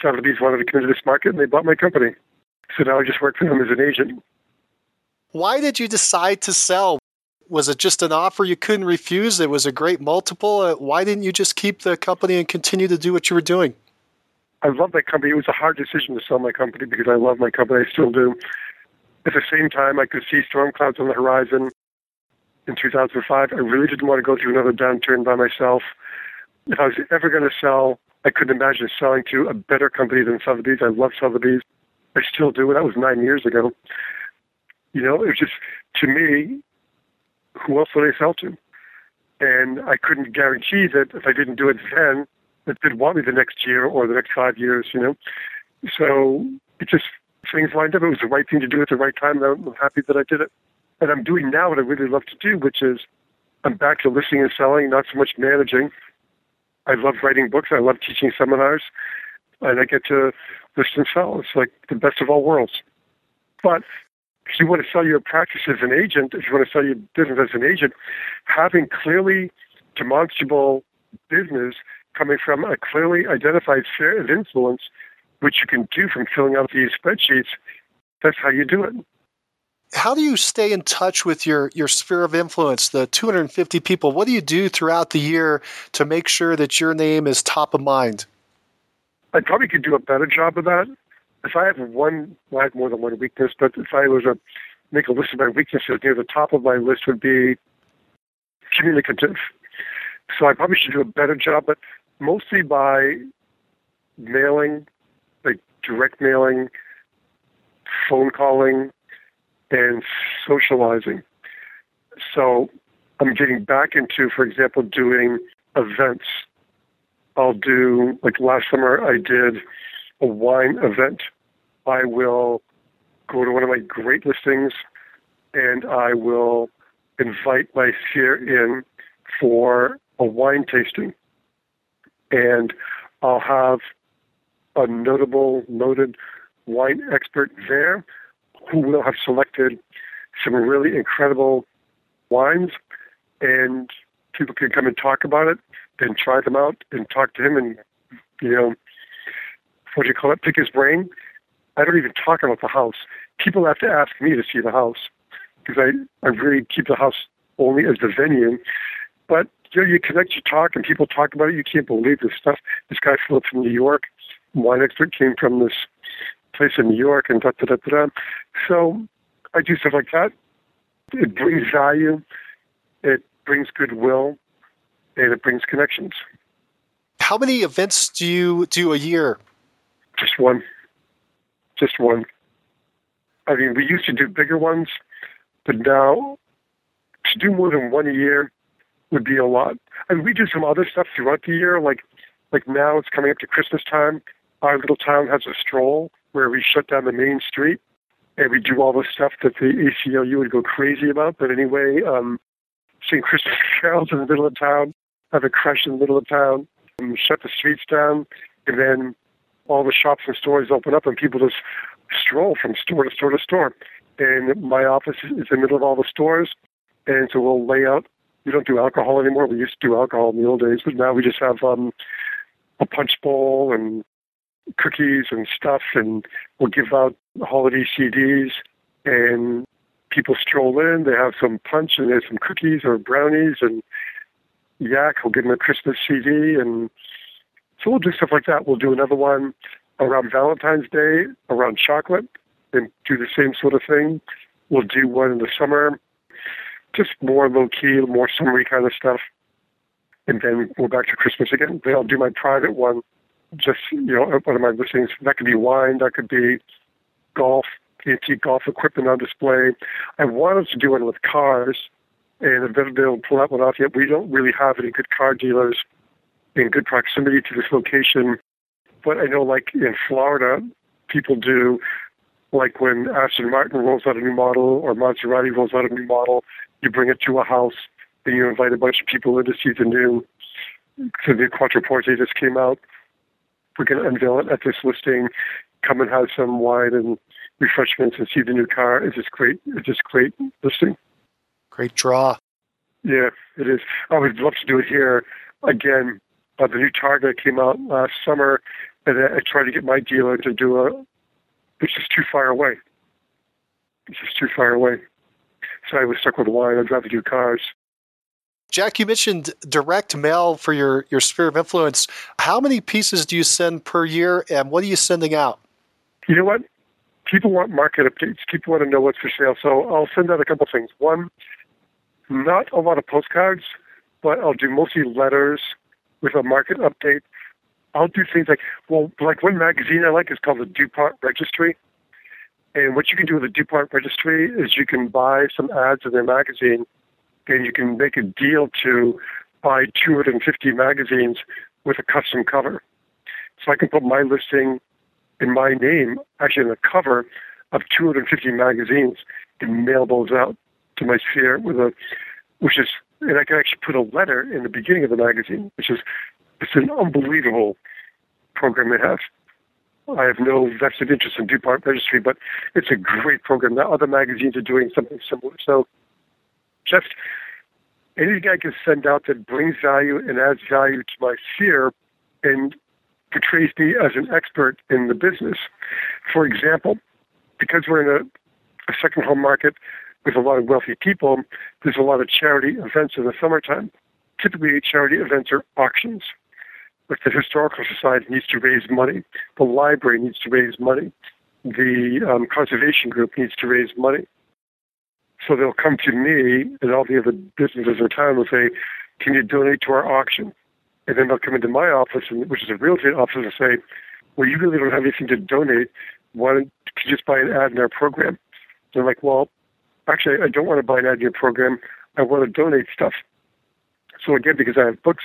Speaker 3: Sotheby's wanted to come into this market and they bought my company. So now I just work for them as an agent.
Speaker 2: Why did you decide to sell? Was it just an offer you couldn't refuse? It was a great multiple. Uh, why didn't you just keep the company and continue to do what you were doing?
Speaker 3: I love my company. It was a hard decision to sell my company because I love my company. I still do. At the same time, I could see storm clouds on the horizon in 2005. I really didn't want to go through another downturn by myself. If I was ever going to sell, I couldn't imagine selling to a better company than Sotheby's. I love Sotheby's. I still do. That was nine years ago. You know, it was just, to me, who else would I sell to? And I couldn't guarantee that if I didn't do it then, that they'd want me the next year or the next five years, you know. So it just, things lined up. It was the right thing to do at the right time, and I'm happy that I did it and I'm doing now what I really love to do, which is I'm back to listening and selling, not so much managing. I love writing books. I love teaching seminars, and I get to listen and sell. It's like the best of all worlds. But if you want to sell your practice as an agent, if you want to sell your business as an agent, having clearly demonstrable business coming from a clearly identified sphere of influence, which you can do from filling out these spreadsheets, that's how you do it.
Speaker 2: How do you stay in touch with your your sphere of influence the 250 people? What do you do throughout the year to make sure that your name is top of mind?
Speaker 3: I probably could do a better job of that. If i have one well, i have more than one weakness but if i was to make a list of my weaknesses near the top of my list would be communicative. So i probably should do a better job but mostly by mailing like direct mailing phone calling and socializing. So I'm getting back into, for example, doing events. I'll do, like last summer, I did a wine event. I will go to one of my great listings and I will invite my sphere in for a wine tasting. And I'll have a notable, noted wine expert there who will have selected some really incredible wines, and people can come and talk about it and try them out and talk to him and, you know, what do you call it, pick his brain. I don't even talk about the house. People have to ask me to see the house because I, I really keep the house only as the venue. But you know, you connect, you talk, and people talk about it. You can't believe this stuff. This guy flew from New York. Wine expert came from this place in New York, and da da da da. So I do stuff like that. It brings value. It brings goodwill, and it brings connections.
Speaker 2: How many events do you do a year?
Speaker 3: Just one. Just one. I mean, we used to do bigger ones, but now to do more than one a year would be a lot. And we do some other stuff throughout the year, like like now it's coming up to Christmas time. Our little town has a stroll where we shut down the main street and we do all the stuff that the ACLU would go crazy about. But anyway, um, sing Christmas [laughs] carols in the middle of town, have a crush in the middle of town, um, shut the streets down, and then all the shops and stores open up and people just stroll from store to store to store. And my office is in the middle of all the stores, and so we'll lay out. We don't do alcohol anymore. We used to do alcohol in the old days, but now we just have um, a punch bowl and cookies and stuff, and we'll give out holiday CDs, and people stroll in. They have some punch and there's some cookies or brownies, and yak. We'll give them a Christmas CD, and so we'll do stuff like that. We'll do another one around Valentine's Day, around chocolate, and do the same sort of thing. We'll do one in the summer, just more low key, more summery kind of stuff. And then we're back to Christmas again. Then I'll do my private one, just, you know, one of my listings. That could be wine, that could be golf, antique golf equipment on display. I wanted to do one with cars, and I've never been able to pull that one off yet. We don't really have any good car dealers in good proximity to this location. But I know, like in Florida, people do, like when Aston Martin rolls out a new model or Maserati rolls out a new model, you bring it to a house, and you invite a bunch of people in to see the new, so the Quattroporte just came out. We're going to unveil it at this listing. Come and have some wine and refreshments and see the new car. It's just great. It's just great listing.
Speaker 2: Great draw.
Speaker 3: Yeah, it is. I would love to do it here again. Uh, the new Targa came out last summer, and I tried to get my dealer to do a. It's just too far away. It's just too far away. So I was stuck with wine. I'd rather do cars.
Speaker 2: Jack, you mentioned direct mail for your, your sphere of influence. How many pieces do you send per year, and what are you sending out?
Speaker 3: You know what? People want market updates. People want to know what's for sale. So I'll send out a couple things. One, not a lot of postcards, but I'll do mostly letters with a market update. I'll do things like, well, like one magazine I like is called the DuPont Registry. And what you can do with the DuPont Registry is you can buy some ads in their magazine and you can make a deal to buy 250 magazines with a custom cover. So I can put my listing in my name, actually in the cover of 250 magazines, and mail those out to my sphere with a, which is, and I can actually put a letter in the beginning of the magazine, which is, it's an unbelievable program they have. I have no vested interest in DuPont Registry, but it's a great program. Now other magazines are doing something similar. So just anything I can send out that brings value and adds value to my sphere and portrays me as an expert in the business. For example, because we're in a, a second home market with a lot of wealthy people, there's a lot of charity events in the summertime. Typically, charity events are auctions. Like the Historical Society needs to raise money, the library needs to raise money, the um, conservation group needs to raise money. So they'll come to me and all the other businesses in town will say, Can you donate to our auction? And then they'll come into my office, which is a real estate office, and say, Well, you really don't have anything to donate. Why don't you just buy an ad in our program? They're like, Well, actually, I don't want to buy an ad in your program. I want to donate stuff. So again, because I have books,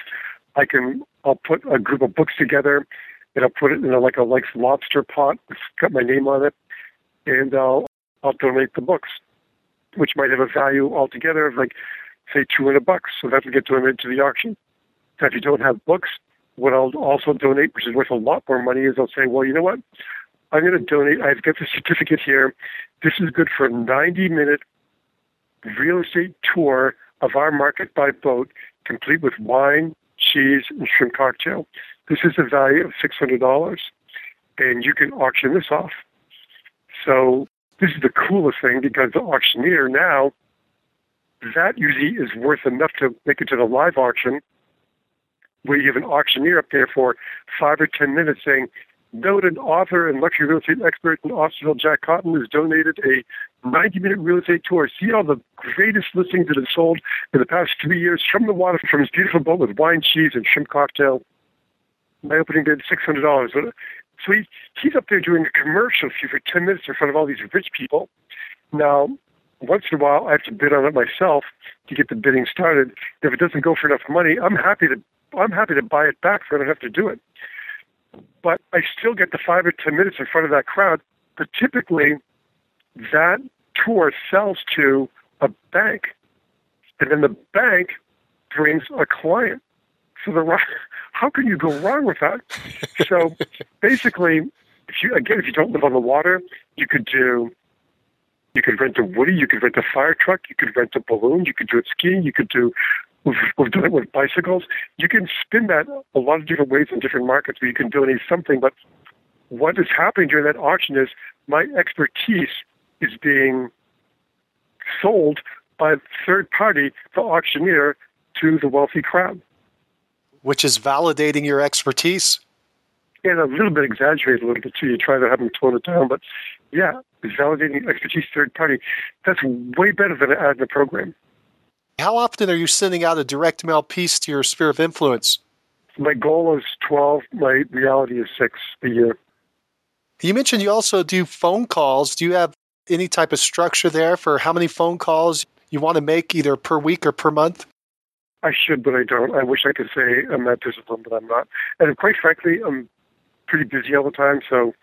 Speaker 3: I can I'll put a group of books together and I'll put it in a, like a like lobster pot. It's got my name on it, and I'll I'll donate the books which might have a value altogether of like, say, 200 bucks. So that will get donated to the auction. Now, if you don't have books, what I'll also donate, which is worth a lot more money, is I'll say, well, you know what? I'm going to donate. I've got the certificate here. This is good for a 90 minute real estate tour of our market by boat, complete with wine, cheese, and shrimp cocktail. This is the value of $600. And you can auction this off. So this is the coolest thing because the auctioneer now, that usually is worth enough to make it to the live auction where you have an auctioneer up there for five or ten minutes saying, noted author and luxury real estate expert in Osterville, Jack Cotton, has donated a 90 minute real estate tour. See all the greatest listings that have sold in the past three years from the water from his beautiful boat with wine, cheese, and shrimp cocktail. My opening bid $600. So he, he's up there doing a commercial for 10 minutes in front of all these rich people. Now, once in a while, I have to bid on it myself to get the bidding started. If it doesn't go for enough money, I'm happy to I'm happy to buy it back so I don't have to do it. But I still get the five or ten minutes in front of that crowd. But typically, that tour sells to a bank, and then the bank brings a client. So the how can you go wrong with that? so basically, if you again, if you don't live on the water, you could do. You could rent a Woody, you could rent a fire truck, you could rent a balloon, you could do it skiing, you could do We've, we've done it with bicycles. You can spin that a lot of different ways in different markets where you can donate something. But what is happening during that auction is my expertise is being sold by a third party, the auctioneer, to the wealthy crowd.
Speaker 2: Which is validating your expertise?
Speaker 3: Yeah, a little bit exaggerated a little bit too. You try to have them tone it down, but yeah, validating expertise third party. That's way better than an ad a program.
Speaker 2: How often are you sending out a direct mail piece to your sphere of influence?
Speaker 3: My goal is 12. My reality is six a year.
Speaker 2: You mentioned you also do phone calls. Do you have any type of structure there for how many phone calls you want to make either per week or per month?
Speaker 3: I should, but I don't. I wish I could say I'm that disciplined, but I'm not. And quite frankly, I'm pretty busy all the time. So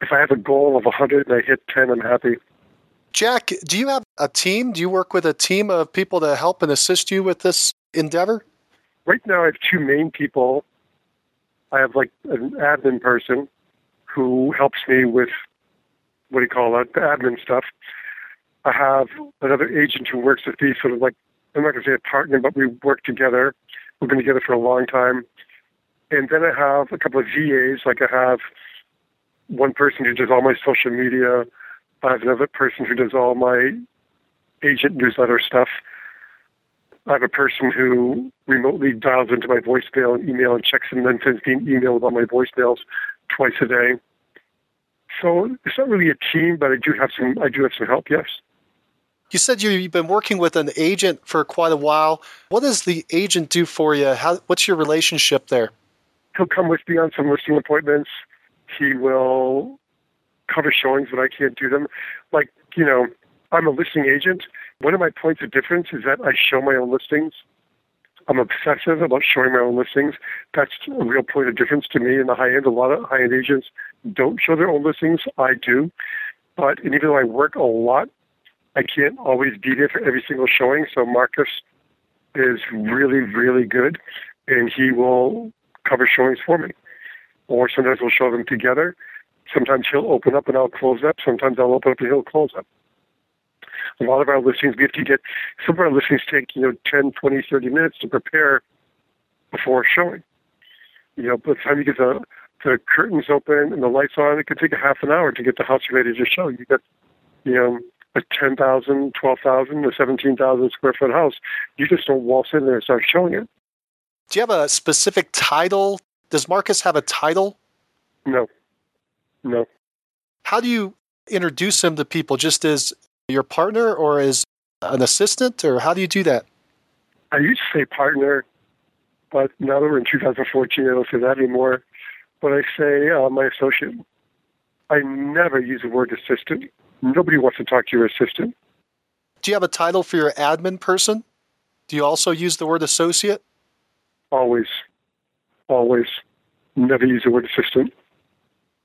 Speaker 3: if I have a goal of 100 and I hit 10, I'm happy.
Speaker 2: Jack, do you have a team? Do you work with a team of people to help and assist you with this endeavor?
Speaker 3: Right now, I have two main people. I have like an admin person who helps me with what do you call it, the admin stuff. I have another agent who works with me, sort of like I'm not going to say a partner, but we work together. We've been together for a long time. And then I have a couple of VAs. Like I have one person who does all my social media, I have another person who does all my agent newsletter stuff. I have a person who remotely dials into my voicemail and email and checks and then sends me an email about my voicemails twice a day. So it's not really a team, but I do have some. I do have some help. Yes.
Speaker 2: You said you've been working with an agent for quite a while. What does the agent do for you? How, what's your relationship there?
Speaker 3: He'll come with me on some listing appointments. He will cover showings when I can't do them. Like, you know, I'm a listing agent. One of my points of difference is that I show my own listings. I'm obsessive about showing my own listings. That's a real point of difference to me in the high end. A lot of high end agents don't show their own listings. I do. But and even though I work a lot, I can't always be there for every single showing. So Marcus is really, really good and he will cover showings for me. Or sometimes we'll show them together Sometimes he'll open up and I'll close up. Sometimes I'll open up and he'll close up. A lot of our listings, we have to get, some of our listings take, you know, 10, 20, 30 minutes to prepare before showing. You know, by the time you get the, the curtains open and the lights on, it could take a half an hour to get the house ready to show. You get, you know, a 10,000, 12,000, or 17,000 square foot house. You just don't waltz in there and start showing it.
Speaker 2: Do you have a specific title? Does Marcus have a title?
Speaker 3: No. No.
Speaker 2: How do you introduce him to people? Just as your partner or as an assistant, or how do you do that?
Speaker 3: I used to say partner, but now that we're in 2014, I don't say that anymore. But I say uh, my associate. I never use the word assistant. Nobody wants to talk to your assistant.
Speaker 2: Do you have a title for your admin person? Do you also use the word associate?
Speaker 3: Always. Always. Never use the word assistant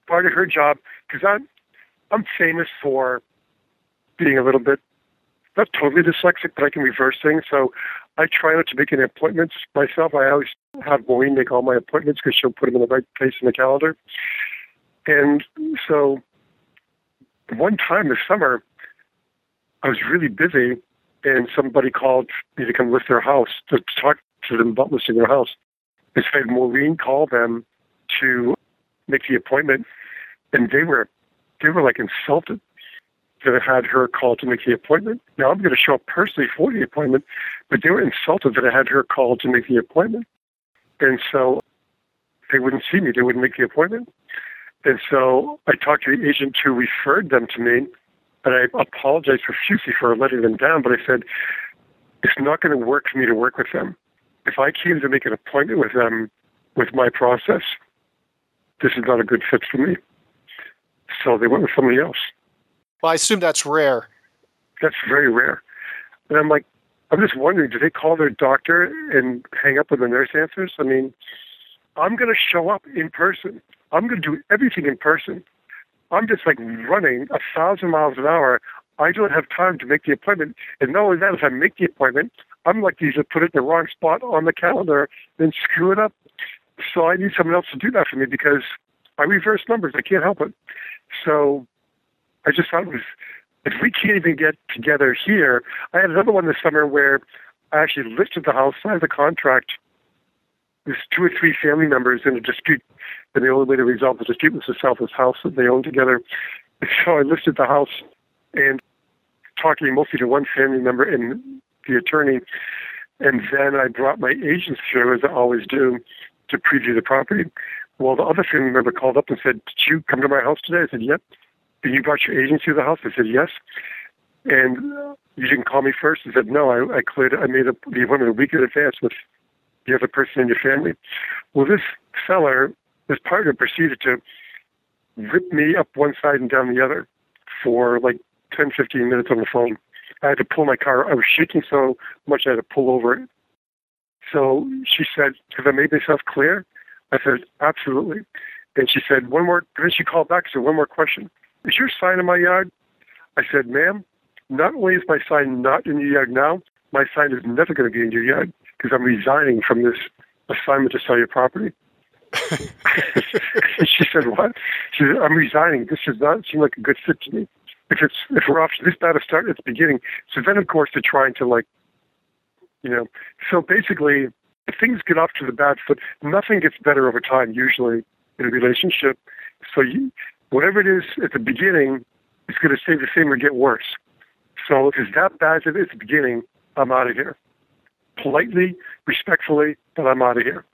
Speaker 3: part of her job because I'm I'm famous for being a little bit not totally dyslexic, but I can reverse things. So I try not to make any appointments myself. I always have Maureen make all my appointments because she'll put them in the right place in the calendar. And so one time this summer, I was really busy, and somebody called me to come list their house to talk to them about listing their house. I had Maureen call them to make the appointment, and they were they were like insulted that I had her call to make the appointment. Now I'm going to show up personally for the appointment, but they were insulted that I had her call to make the appointment. And so they wouldn't see me. They wouldn't make the appointment. And so I talked to the agent who referred them to me, and I apologized profusely for letting them down. But I said, it's not going to work for me to work with them. If I came to make an appointment with them with my process, this is not a good fit for me. So they went with somebody else.
Speaker 2: Well, I assume that's rare.
Speaker 3: That's very rare. And I'm like, I'm just wondering, do they call their doctor and hang up when the nurse answers? I mean, I'm going to show up in person. I'm going to do everything in person. I'm just like running a thousand miles an hour. I don't have time to make the appointment. And not only that, if I make the appointment, I'm like these to put it in the wrong spot on the calendar and screw it up. So I need someone else to do that for me because I reverse numbers. I can't help it. So I just thought it was, if we can't even get together here, I had another one this summer where I actually listed the house, signed the contract. There's two or three family members in a dispute, and the only way to resolve the dispute was to sell this house that they own together. So I listed the house and talking mostly to one family member and the attorney. And then I brought my agents through, as I always do, to preview the property. Well, the other family member called up and said, Did you come to my house today? I said, Yep. Did you brought your agent to the house? I said, Yes. And you didn't call me first? I said, No, I, I cleared I made a, the appointment a week in advance with the other person in your family. Well, this seller, this partner proceeded to rip me up one side and down the other for like 10, 15 minutes on the phone. I had to pull my car. I was shaking so much I had to pull over it. So she said, Have I made myself clear? I said, Absolutely. And she said, One more. Then she called back and said, One more question. Is your sign in my yard? I said, Ma'am, not only is my sign not in your yard now, my sign is never going to be in your yard because I'm resigning from this assignment to sell your property. [laughs] [laughs] she said, What? She said, I'm resigning. This does not seem like a good fit to me. If it's if we're off to this bad a start at the beginning. So then of course they're trying to like you know. So basically if things get off to the bad foot, nothing gets better over time usually in a relationship. So you whatever it is at the beginning it's going to stay the same or get worse. So if it's that bad at the beginning, I'm out of here. Politely, respectfully, but I'm out of here.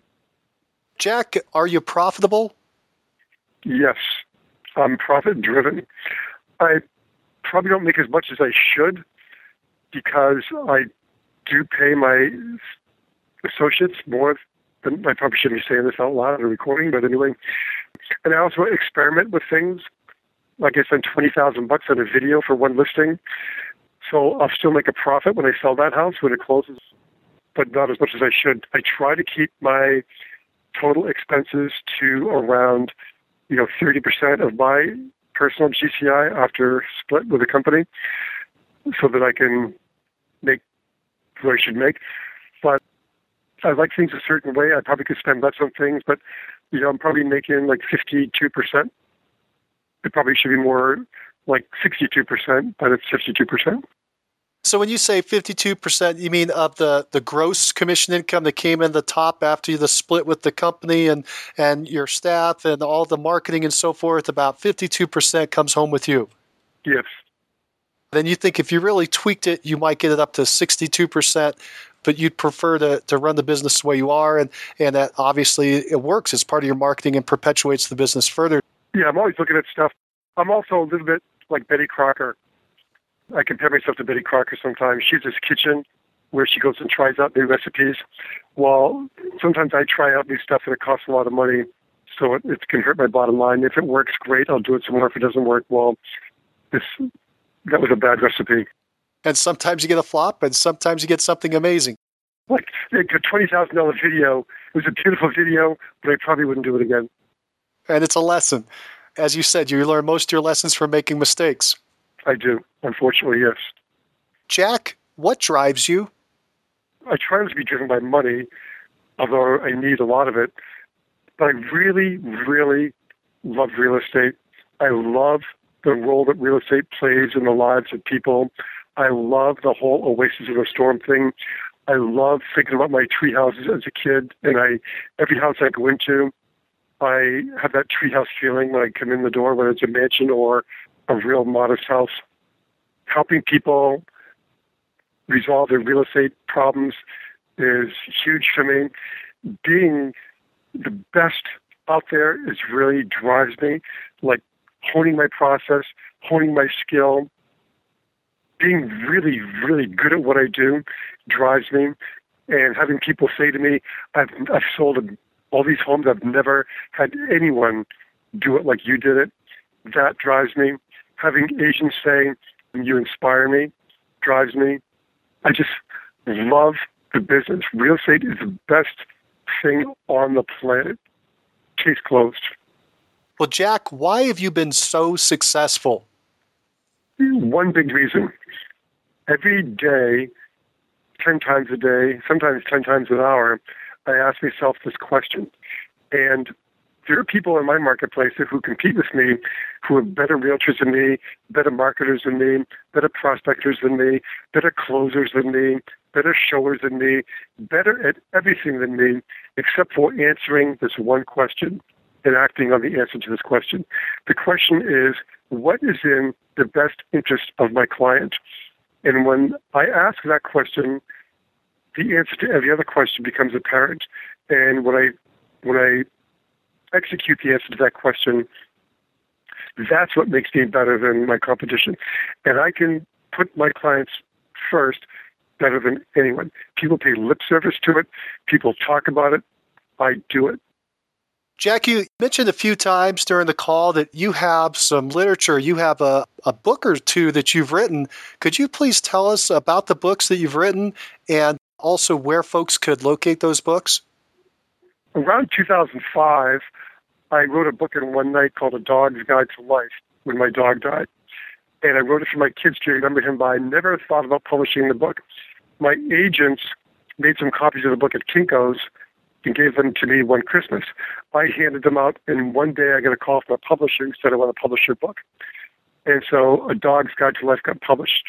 Speaker 2: Jack, are you profitable?
Speaker 3: Yes, I'm profit driven. I probably don't make as much as I should because I do pay my associates more than I probably shouldn't be saying this out loud in a recording, but anyway. And I also experiment with things. Like I spend twenty thousand bucks on a video for one listing. So I'll still make a profit when I sell that house when it closes, but not as much as I should. I try to keep my total expenses to around, you know, 30% of my personal GCI after split with the company so that I can make what I should make. But I like things a certain way. I probably could spend less on things, but you know, I'm probably making like 52%. It probably should be more like 62%, but it's 52%.
Speaker 2: So when you say 52%, you mean of the, the gross commission income that came in the top after the split with the company and, and your staff and all the marketing and so forth, about 52% comes home with you?
Speaker 3: Yes.
Speaker 2: Then you think if you really tweaked it, you might get it up to 62%, but you'd prefer to, to run the business the way you are. And, and that obviously it works It's part of your marketing and perpetuates the business further.
Speaker 3: Yeah, I'm always looking at stuff. I'm also a little bit like Betty Crocker. I compare myself to Betty Crocker sometimes. She's this kitchen where she goes and tries out new recipes. Well, sometimes I try out new stuff and it costs a lot of money, so it, it can hurt my bottom line. If it works, great, I'll do it some more. If it doesn't work, well, this that was a bad recipe.
Speaker 2: And sometimes you get a flop, and sometimes you get something amazing.
Speaker 3: Like a twenty thousand dollar video. It was a beautiful video, but I probably wouldn't do it again.
Speaker 2: And it's a lesson. As you said, you learn most of your lessons from making mistakes.
Speaker 3: I do. Unfortunately, yes.
Speaker 2: Jack, what drives you?
Speaker 3: I try not to be driven by money, although I need a lot of it. But I really, really love real estate. I love the role that real estate plays in the lives of people. I love the whole oasis in a storm thing. I love thinking about my tree houses as a kid, and I every house I go into, I have that treehouse feeling when I come in the door, whether it's a mansion or a real modest house. Helping people resolve their real estate problems is huge for me. Being the best out there is really drives me. Like honing my process, honing my skill, being really, really good at what I do drives me. And having people say to me, I've, I've sold all these homes, I've never had anyone do it like you did it. That drives me. Having agents saying, you inspire me, drives me. I just love the business. Real estate is the best thing on the planet. Case closed.
Speaker 2: Well, Jack, why have you been so successful?
Speaker 3: One big reason. Every day, 10 times a day, sometimes 10 times an hour, I ask myself this question. And there are people in my marketplace who compete with me who are better realtors than me, better marketers than me, better prospectors than me, better closers than me, better showers than me, better at everything than me, except for answering this one question and acting on the answer to this question. The question is, what is in the best interest of my client? And when I ask that question, the answer to every other question becomes apparent. And when I when I execute the answer to that question, that's what makes me better than my competition. And I can put my clients first better than anyone. People pay lip service to it. People talk about it. I do it.
Speaker 2: Jack, you mentioned a few times during the call that you have some literature. You have a, a book or two that you've written. Could you please tell us about the books that you've written and also where folks could locate those books?
Speaker 3: Around 2005, I wrote a book in one night called A Dog's Guide to Life when my dog died. And I wrote it for my kids to remember him by. I never thought about publishing the book. My agents made some copies of the book at Kinko's and gave them to me one Christmas. I handed them out, and one day I got a call from a publisher who said, I want to publish your book. And so A Dog's Guide to Life got published.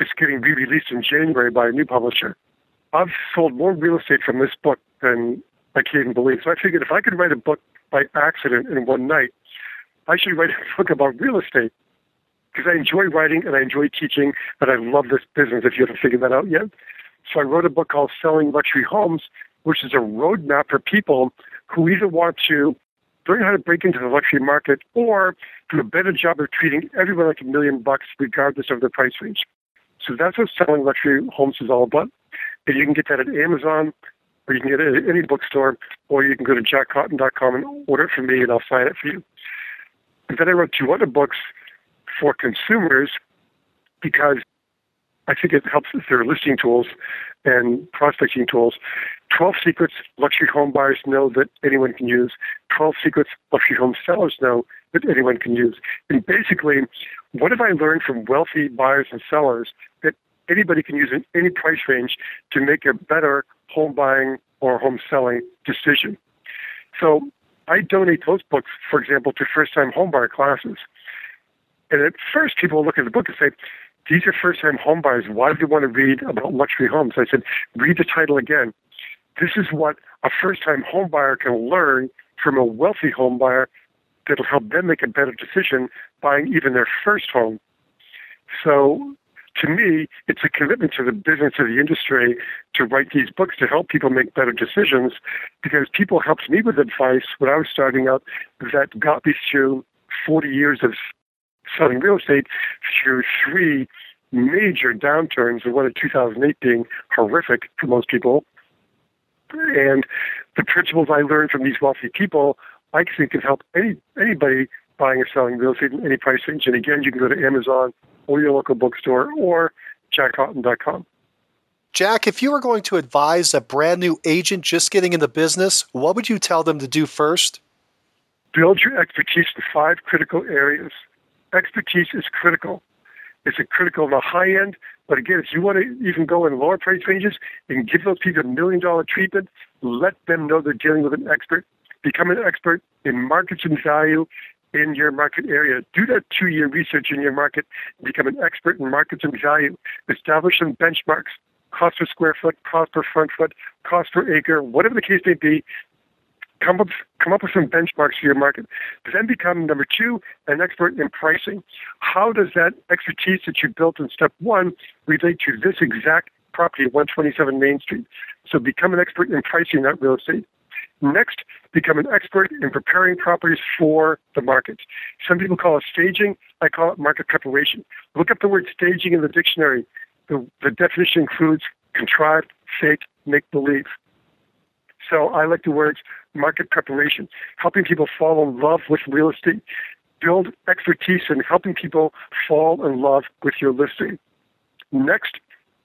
Speaker 3: It's getting re released in January by a new publisher. I've sold more real estate from this book than I can even believe. So I figured if I could write a book by accident in one night, I should write [laughs] a book about real estate because I enjoy writing and I enjoy teaching, and I love this business if you haven't figured that out yet. So I wrote a book called Selling Luxury Homes, which is a roadmap for people who either want to learn how to break into the luxury market or do a better job of treating everyone like a million bucks regardless of their price range. So that's what selling luxury homes is all about. And you can get that at Amazon, or you can get it at any bookstore, or you can go to jackcotton.com and order it from me, and I'll sign it for you. And then I wrote two other books for consumers because I think it helps with their listing tools and prospecting tools. 12 secrets luxury home buyers know that anyone can use. 12 secrets luxury home sellers know that anyone can use. And basically, what have I learned from wealthy buyers and sellers that anybody can use in any price range to make a better home buying or home selling decision? So I donate those books, for example, to first time homebuyer classes. And at first, people will look at the book and say, these are first time homebuyers. Why do they want to read about luxury homes? I said, read the title again. This is what a first time homebuyer can learn from a wealthy homebuyer that'll help them make a better decision buying even their first home. So to me, it's a commitment to the business of the industry to write these books to help people make better decisions because people helped me with advice when I was starting out that got me through 40 years of selling real estate through three major downturns, the one in 2008 being horrific for most people. And the principles I learned from these wealthy people, I think can help any anybody buying or selling real estate in any price range. And again, you can go to Amazon or your local bookstore or jackcotton.com.
Speaker 2: Jack, if you were going to advise a brand new agent just getting in the business, what would you tell them to do first?
Speaker 3: Build your expertise in five critical areas expertise is critical. It's a critical in the high end, but again, if you want to even go in lower price ranges and give those people a million dollar treatment, let them know they're dealing with an expert. Become an expert in markets and value in your market area. Do that two year research in your market. Become an expert in markets and value. Establish some benchmarks cost per square foot, cost per front foot, cost per acre, whatever the case may be. come up come up with some benchmarks for your market. Then become number two, an expert in pricing. How does that expertise that you built in step one relate to this exact property at 127 Main Street? So become an expert in pricing that real estate. Next, become an expert in preparing properties for the market. Some people call it staging. I call it market preparation. Look up the word staging in the dictionary. The, the definition includes contrived, fake, make believe. So I like the words market preparation, helping people fall in love with real estate, build expertise in helping people fall in love with your listing. Next,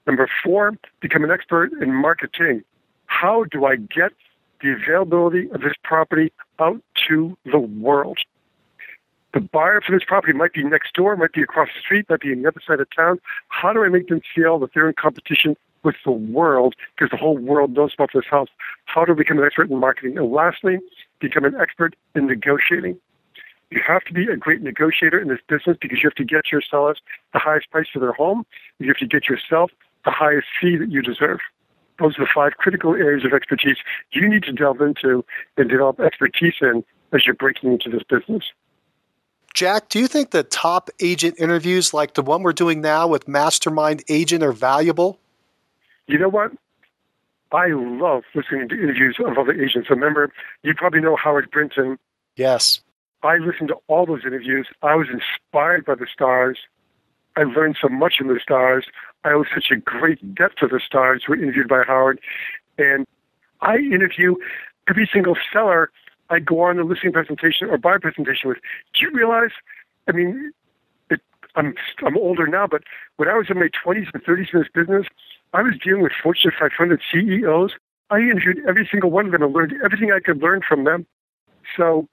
Speaker 3: number four, become an expert in marketing. How do I get the availability of this property out to the world? The buyer for this property might be next door, might be across the street, might be on the other side of town. How do I make them feel that they're in competition with the world because the whole world knows about this house. How to become an expert in marketing. And lastly, become an expert in negotiating. You have to be a great negotiator in this business because you have to get your sellers the highest price for their home. You have to get yourself the highest fee that you deserve. Those are the five critical areas of expertise you need to delve into and develop expertise in as you're breaking into this business.
Speaker 2: Jack, do you think that top agent interviews like the one we're doing now with Mastermind Agent are valuable?
Speaker 3: You know what? I love listening to interviews of other agents. Remember, you probably know Howard Brinton.
Speaker 2: Yes.
Speaker 3: I listened to all those interviews. I was inspired by the stars. I learned so much from the stars. I owe such a great depth to the stars who were interviewed by Howard. And I interview every single seller I go on a listing presentation or buy presentation with. Do you realize? I mean, it, I'm I'm older now, but when I was in my 20s and 30s in this business, I was dealing with Fortune 500 CEOs. I interviewed every single one of them and learned everything I could learn from them. So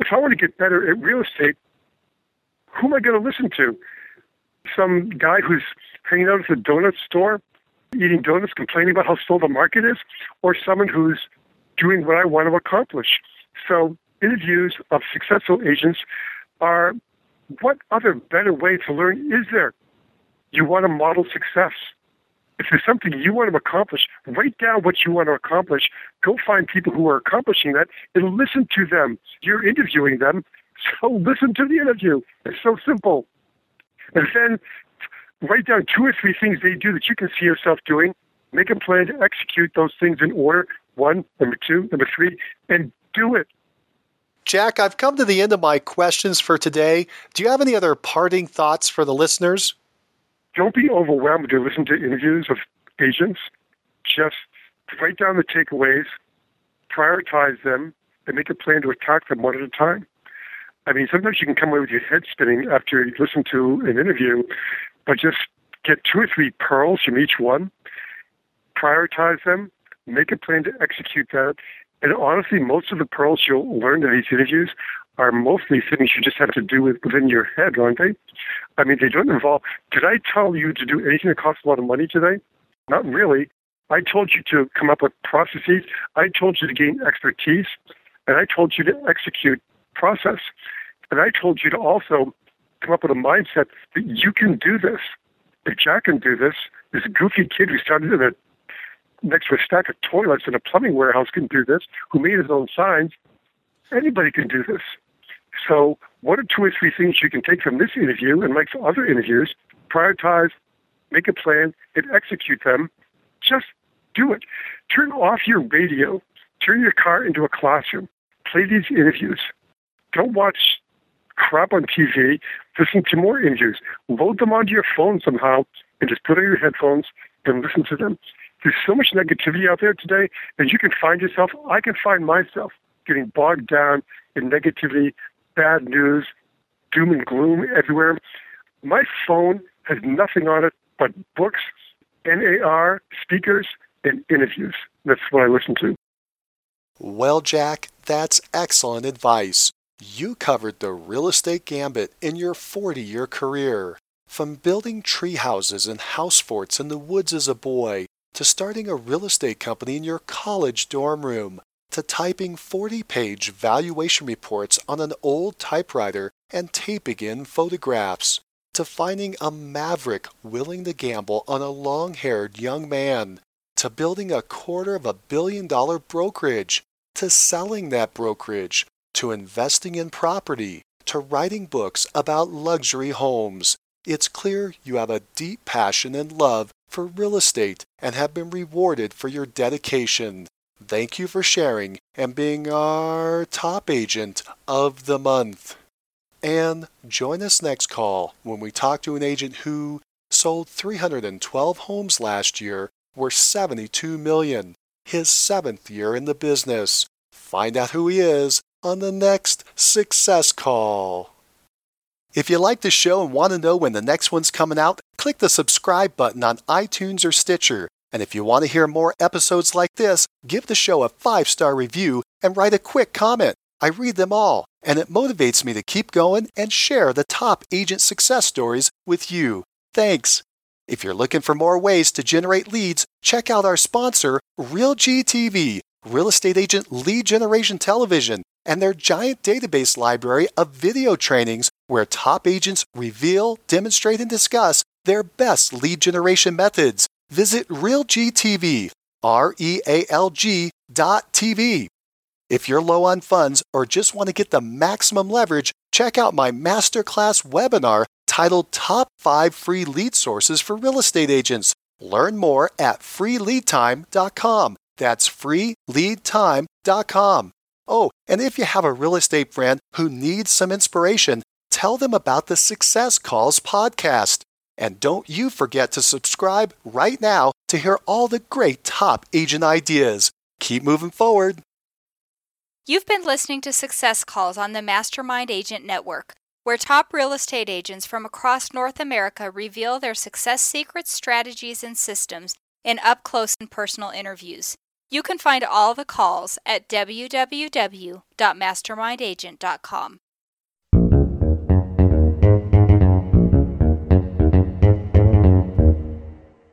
Speaker 3: if I want to get better at real estate, who am I going to listen to? Some guy who's hanging out at the donut store, eating donuts, complaining about how slow the market is, or someone who's doing what I want to accomplish. So interviews of successful agents are what other better way to learn is there? You want to model success if there's something you want to accomplish, write down what you want to accomplish. Go find people who are accomplishing that and listen to them. You're interviewing them, so [laughs] listen to the interview. It's so simple. And then write down two or three things they do that you can see yourself doing. Make a plan to execute those things in order one, number two, number three, and do it.
Speaker 2: Jack, I've come to the end of my questions for today. Do you have any other parting thoughts for the listeners?
Speaker 3: don't be overwhelmed to listen to interviews of agents. Just write down the takeaways, prioritize them, and make a plan to attack them one at a time. I mean, sometimes you can come away with your head spinning after you listen to an interview, but just get two or three pearls from each one, prioritize them, make a plan to execute that. And honestly, most of the pearls you'll learn in these interviews are mostly things you just have to do within your head, aren't they? I mean, they don't involve. Did I tell you to do anything that costs a lot of money today? Not really. I told you to come up with processes. I told you to gain expertise, and I told you to execute process. And I told you to also come up with a mindset that you can do this. that Jack can do this, this goofy kid who started in a, next to a stack of toilets in a plumbing warehouse can do this, who made his own signs, anybody can do this. So, what are two or three things you can take from this interview and like for other interviews? Prioritize, make a plan, and execute them. Just do it. Turn off your radio. Turn your car into a classroom. Play these interviews. Don't watch crap on TV. Listen to more interviews. Load them onto your phone somehow and just put on your headphones and listen to them. There's so much negativity out there today, and you can find yourself. I can find myself getting bogged down in negativity, bad news, doom and gloom everywhere. My phone has nothing on it but books, NAR, speakers, and interviews. That's what I listen to.
Speaker 2: Well, Jack, that's excellent advice. You covered the real estate gambit in your 40 year career. From building tree houses and house forts in the woods as a boy, to starting a real estate company in your college dorm room, to typing 40 page valuation reports on an old typewriter and taping in photographs, to finding a maverick willing to gamble on a long haired young man, to building a quarter of a billion dollar brokerage. to selling that brokerage, to investing in property, to writing books about luxury homes. It's clear you have a deep passion and love for real estate and have been rewarded for your dedication. Thank you for sharing and being our top agent of the month. And join us next call when we talk to an agent who sold 312 homes last year worth 72 million, his seventh year in the business. Find out who he is on the next Success Call. If you like the show and want to know when the next one's coming out, click the subscribe button on iTunes or Stitcher. And if you want to hear more episodes like this, give the show a five star review and write a quick comment. I read them all, and it motivates me to keep going and share the top agent success stories with you. Thanks. If you're looking for more ways to generate leads, check out our sponsor, RealGTV, Real Estate Agent Lead Generation Television, and their giant database library of video trainings where top agents reveal, demonstrate, and discuss their best lead generation methods. Visit RealGTV, R E A L G dot TV. If you're low on funds or just want to get the maximum leverage, check out my masterclass webinar titled Top 5 Free Lead Sources for Real Estate Agents. Learn more at freeleadtime.com. That's freeleadtime.com. Oh, and if you have a real estate friend who needs some inspiration, tell them about the Success Calls podcast. And don't you forget to subscribe right now to hear all the great top agent ideas. Keep moving forward.
Speaker 1: You've been listening to Success Calls on the Mastermind Agent Network, where top real estate agents from across North America reveal their success secrets, strategies, and systems in up close and personal interviews. You can find all the calls at www.mastermindagent.com.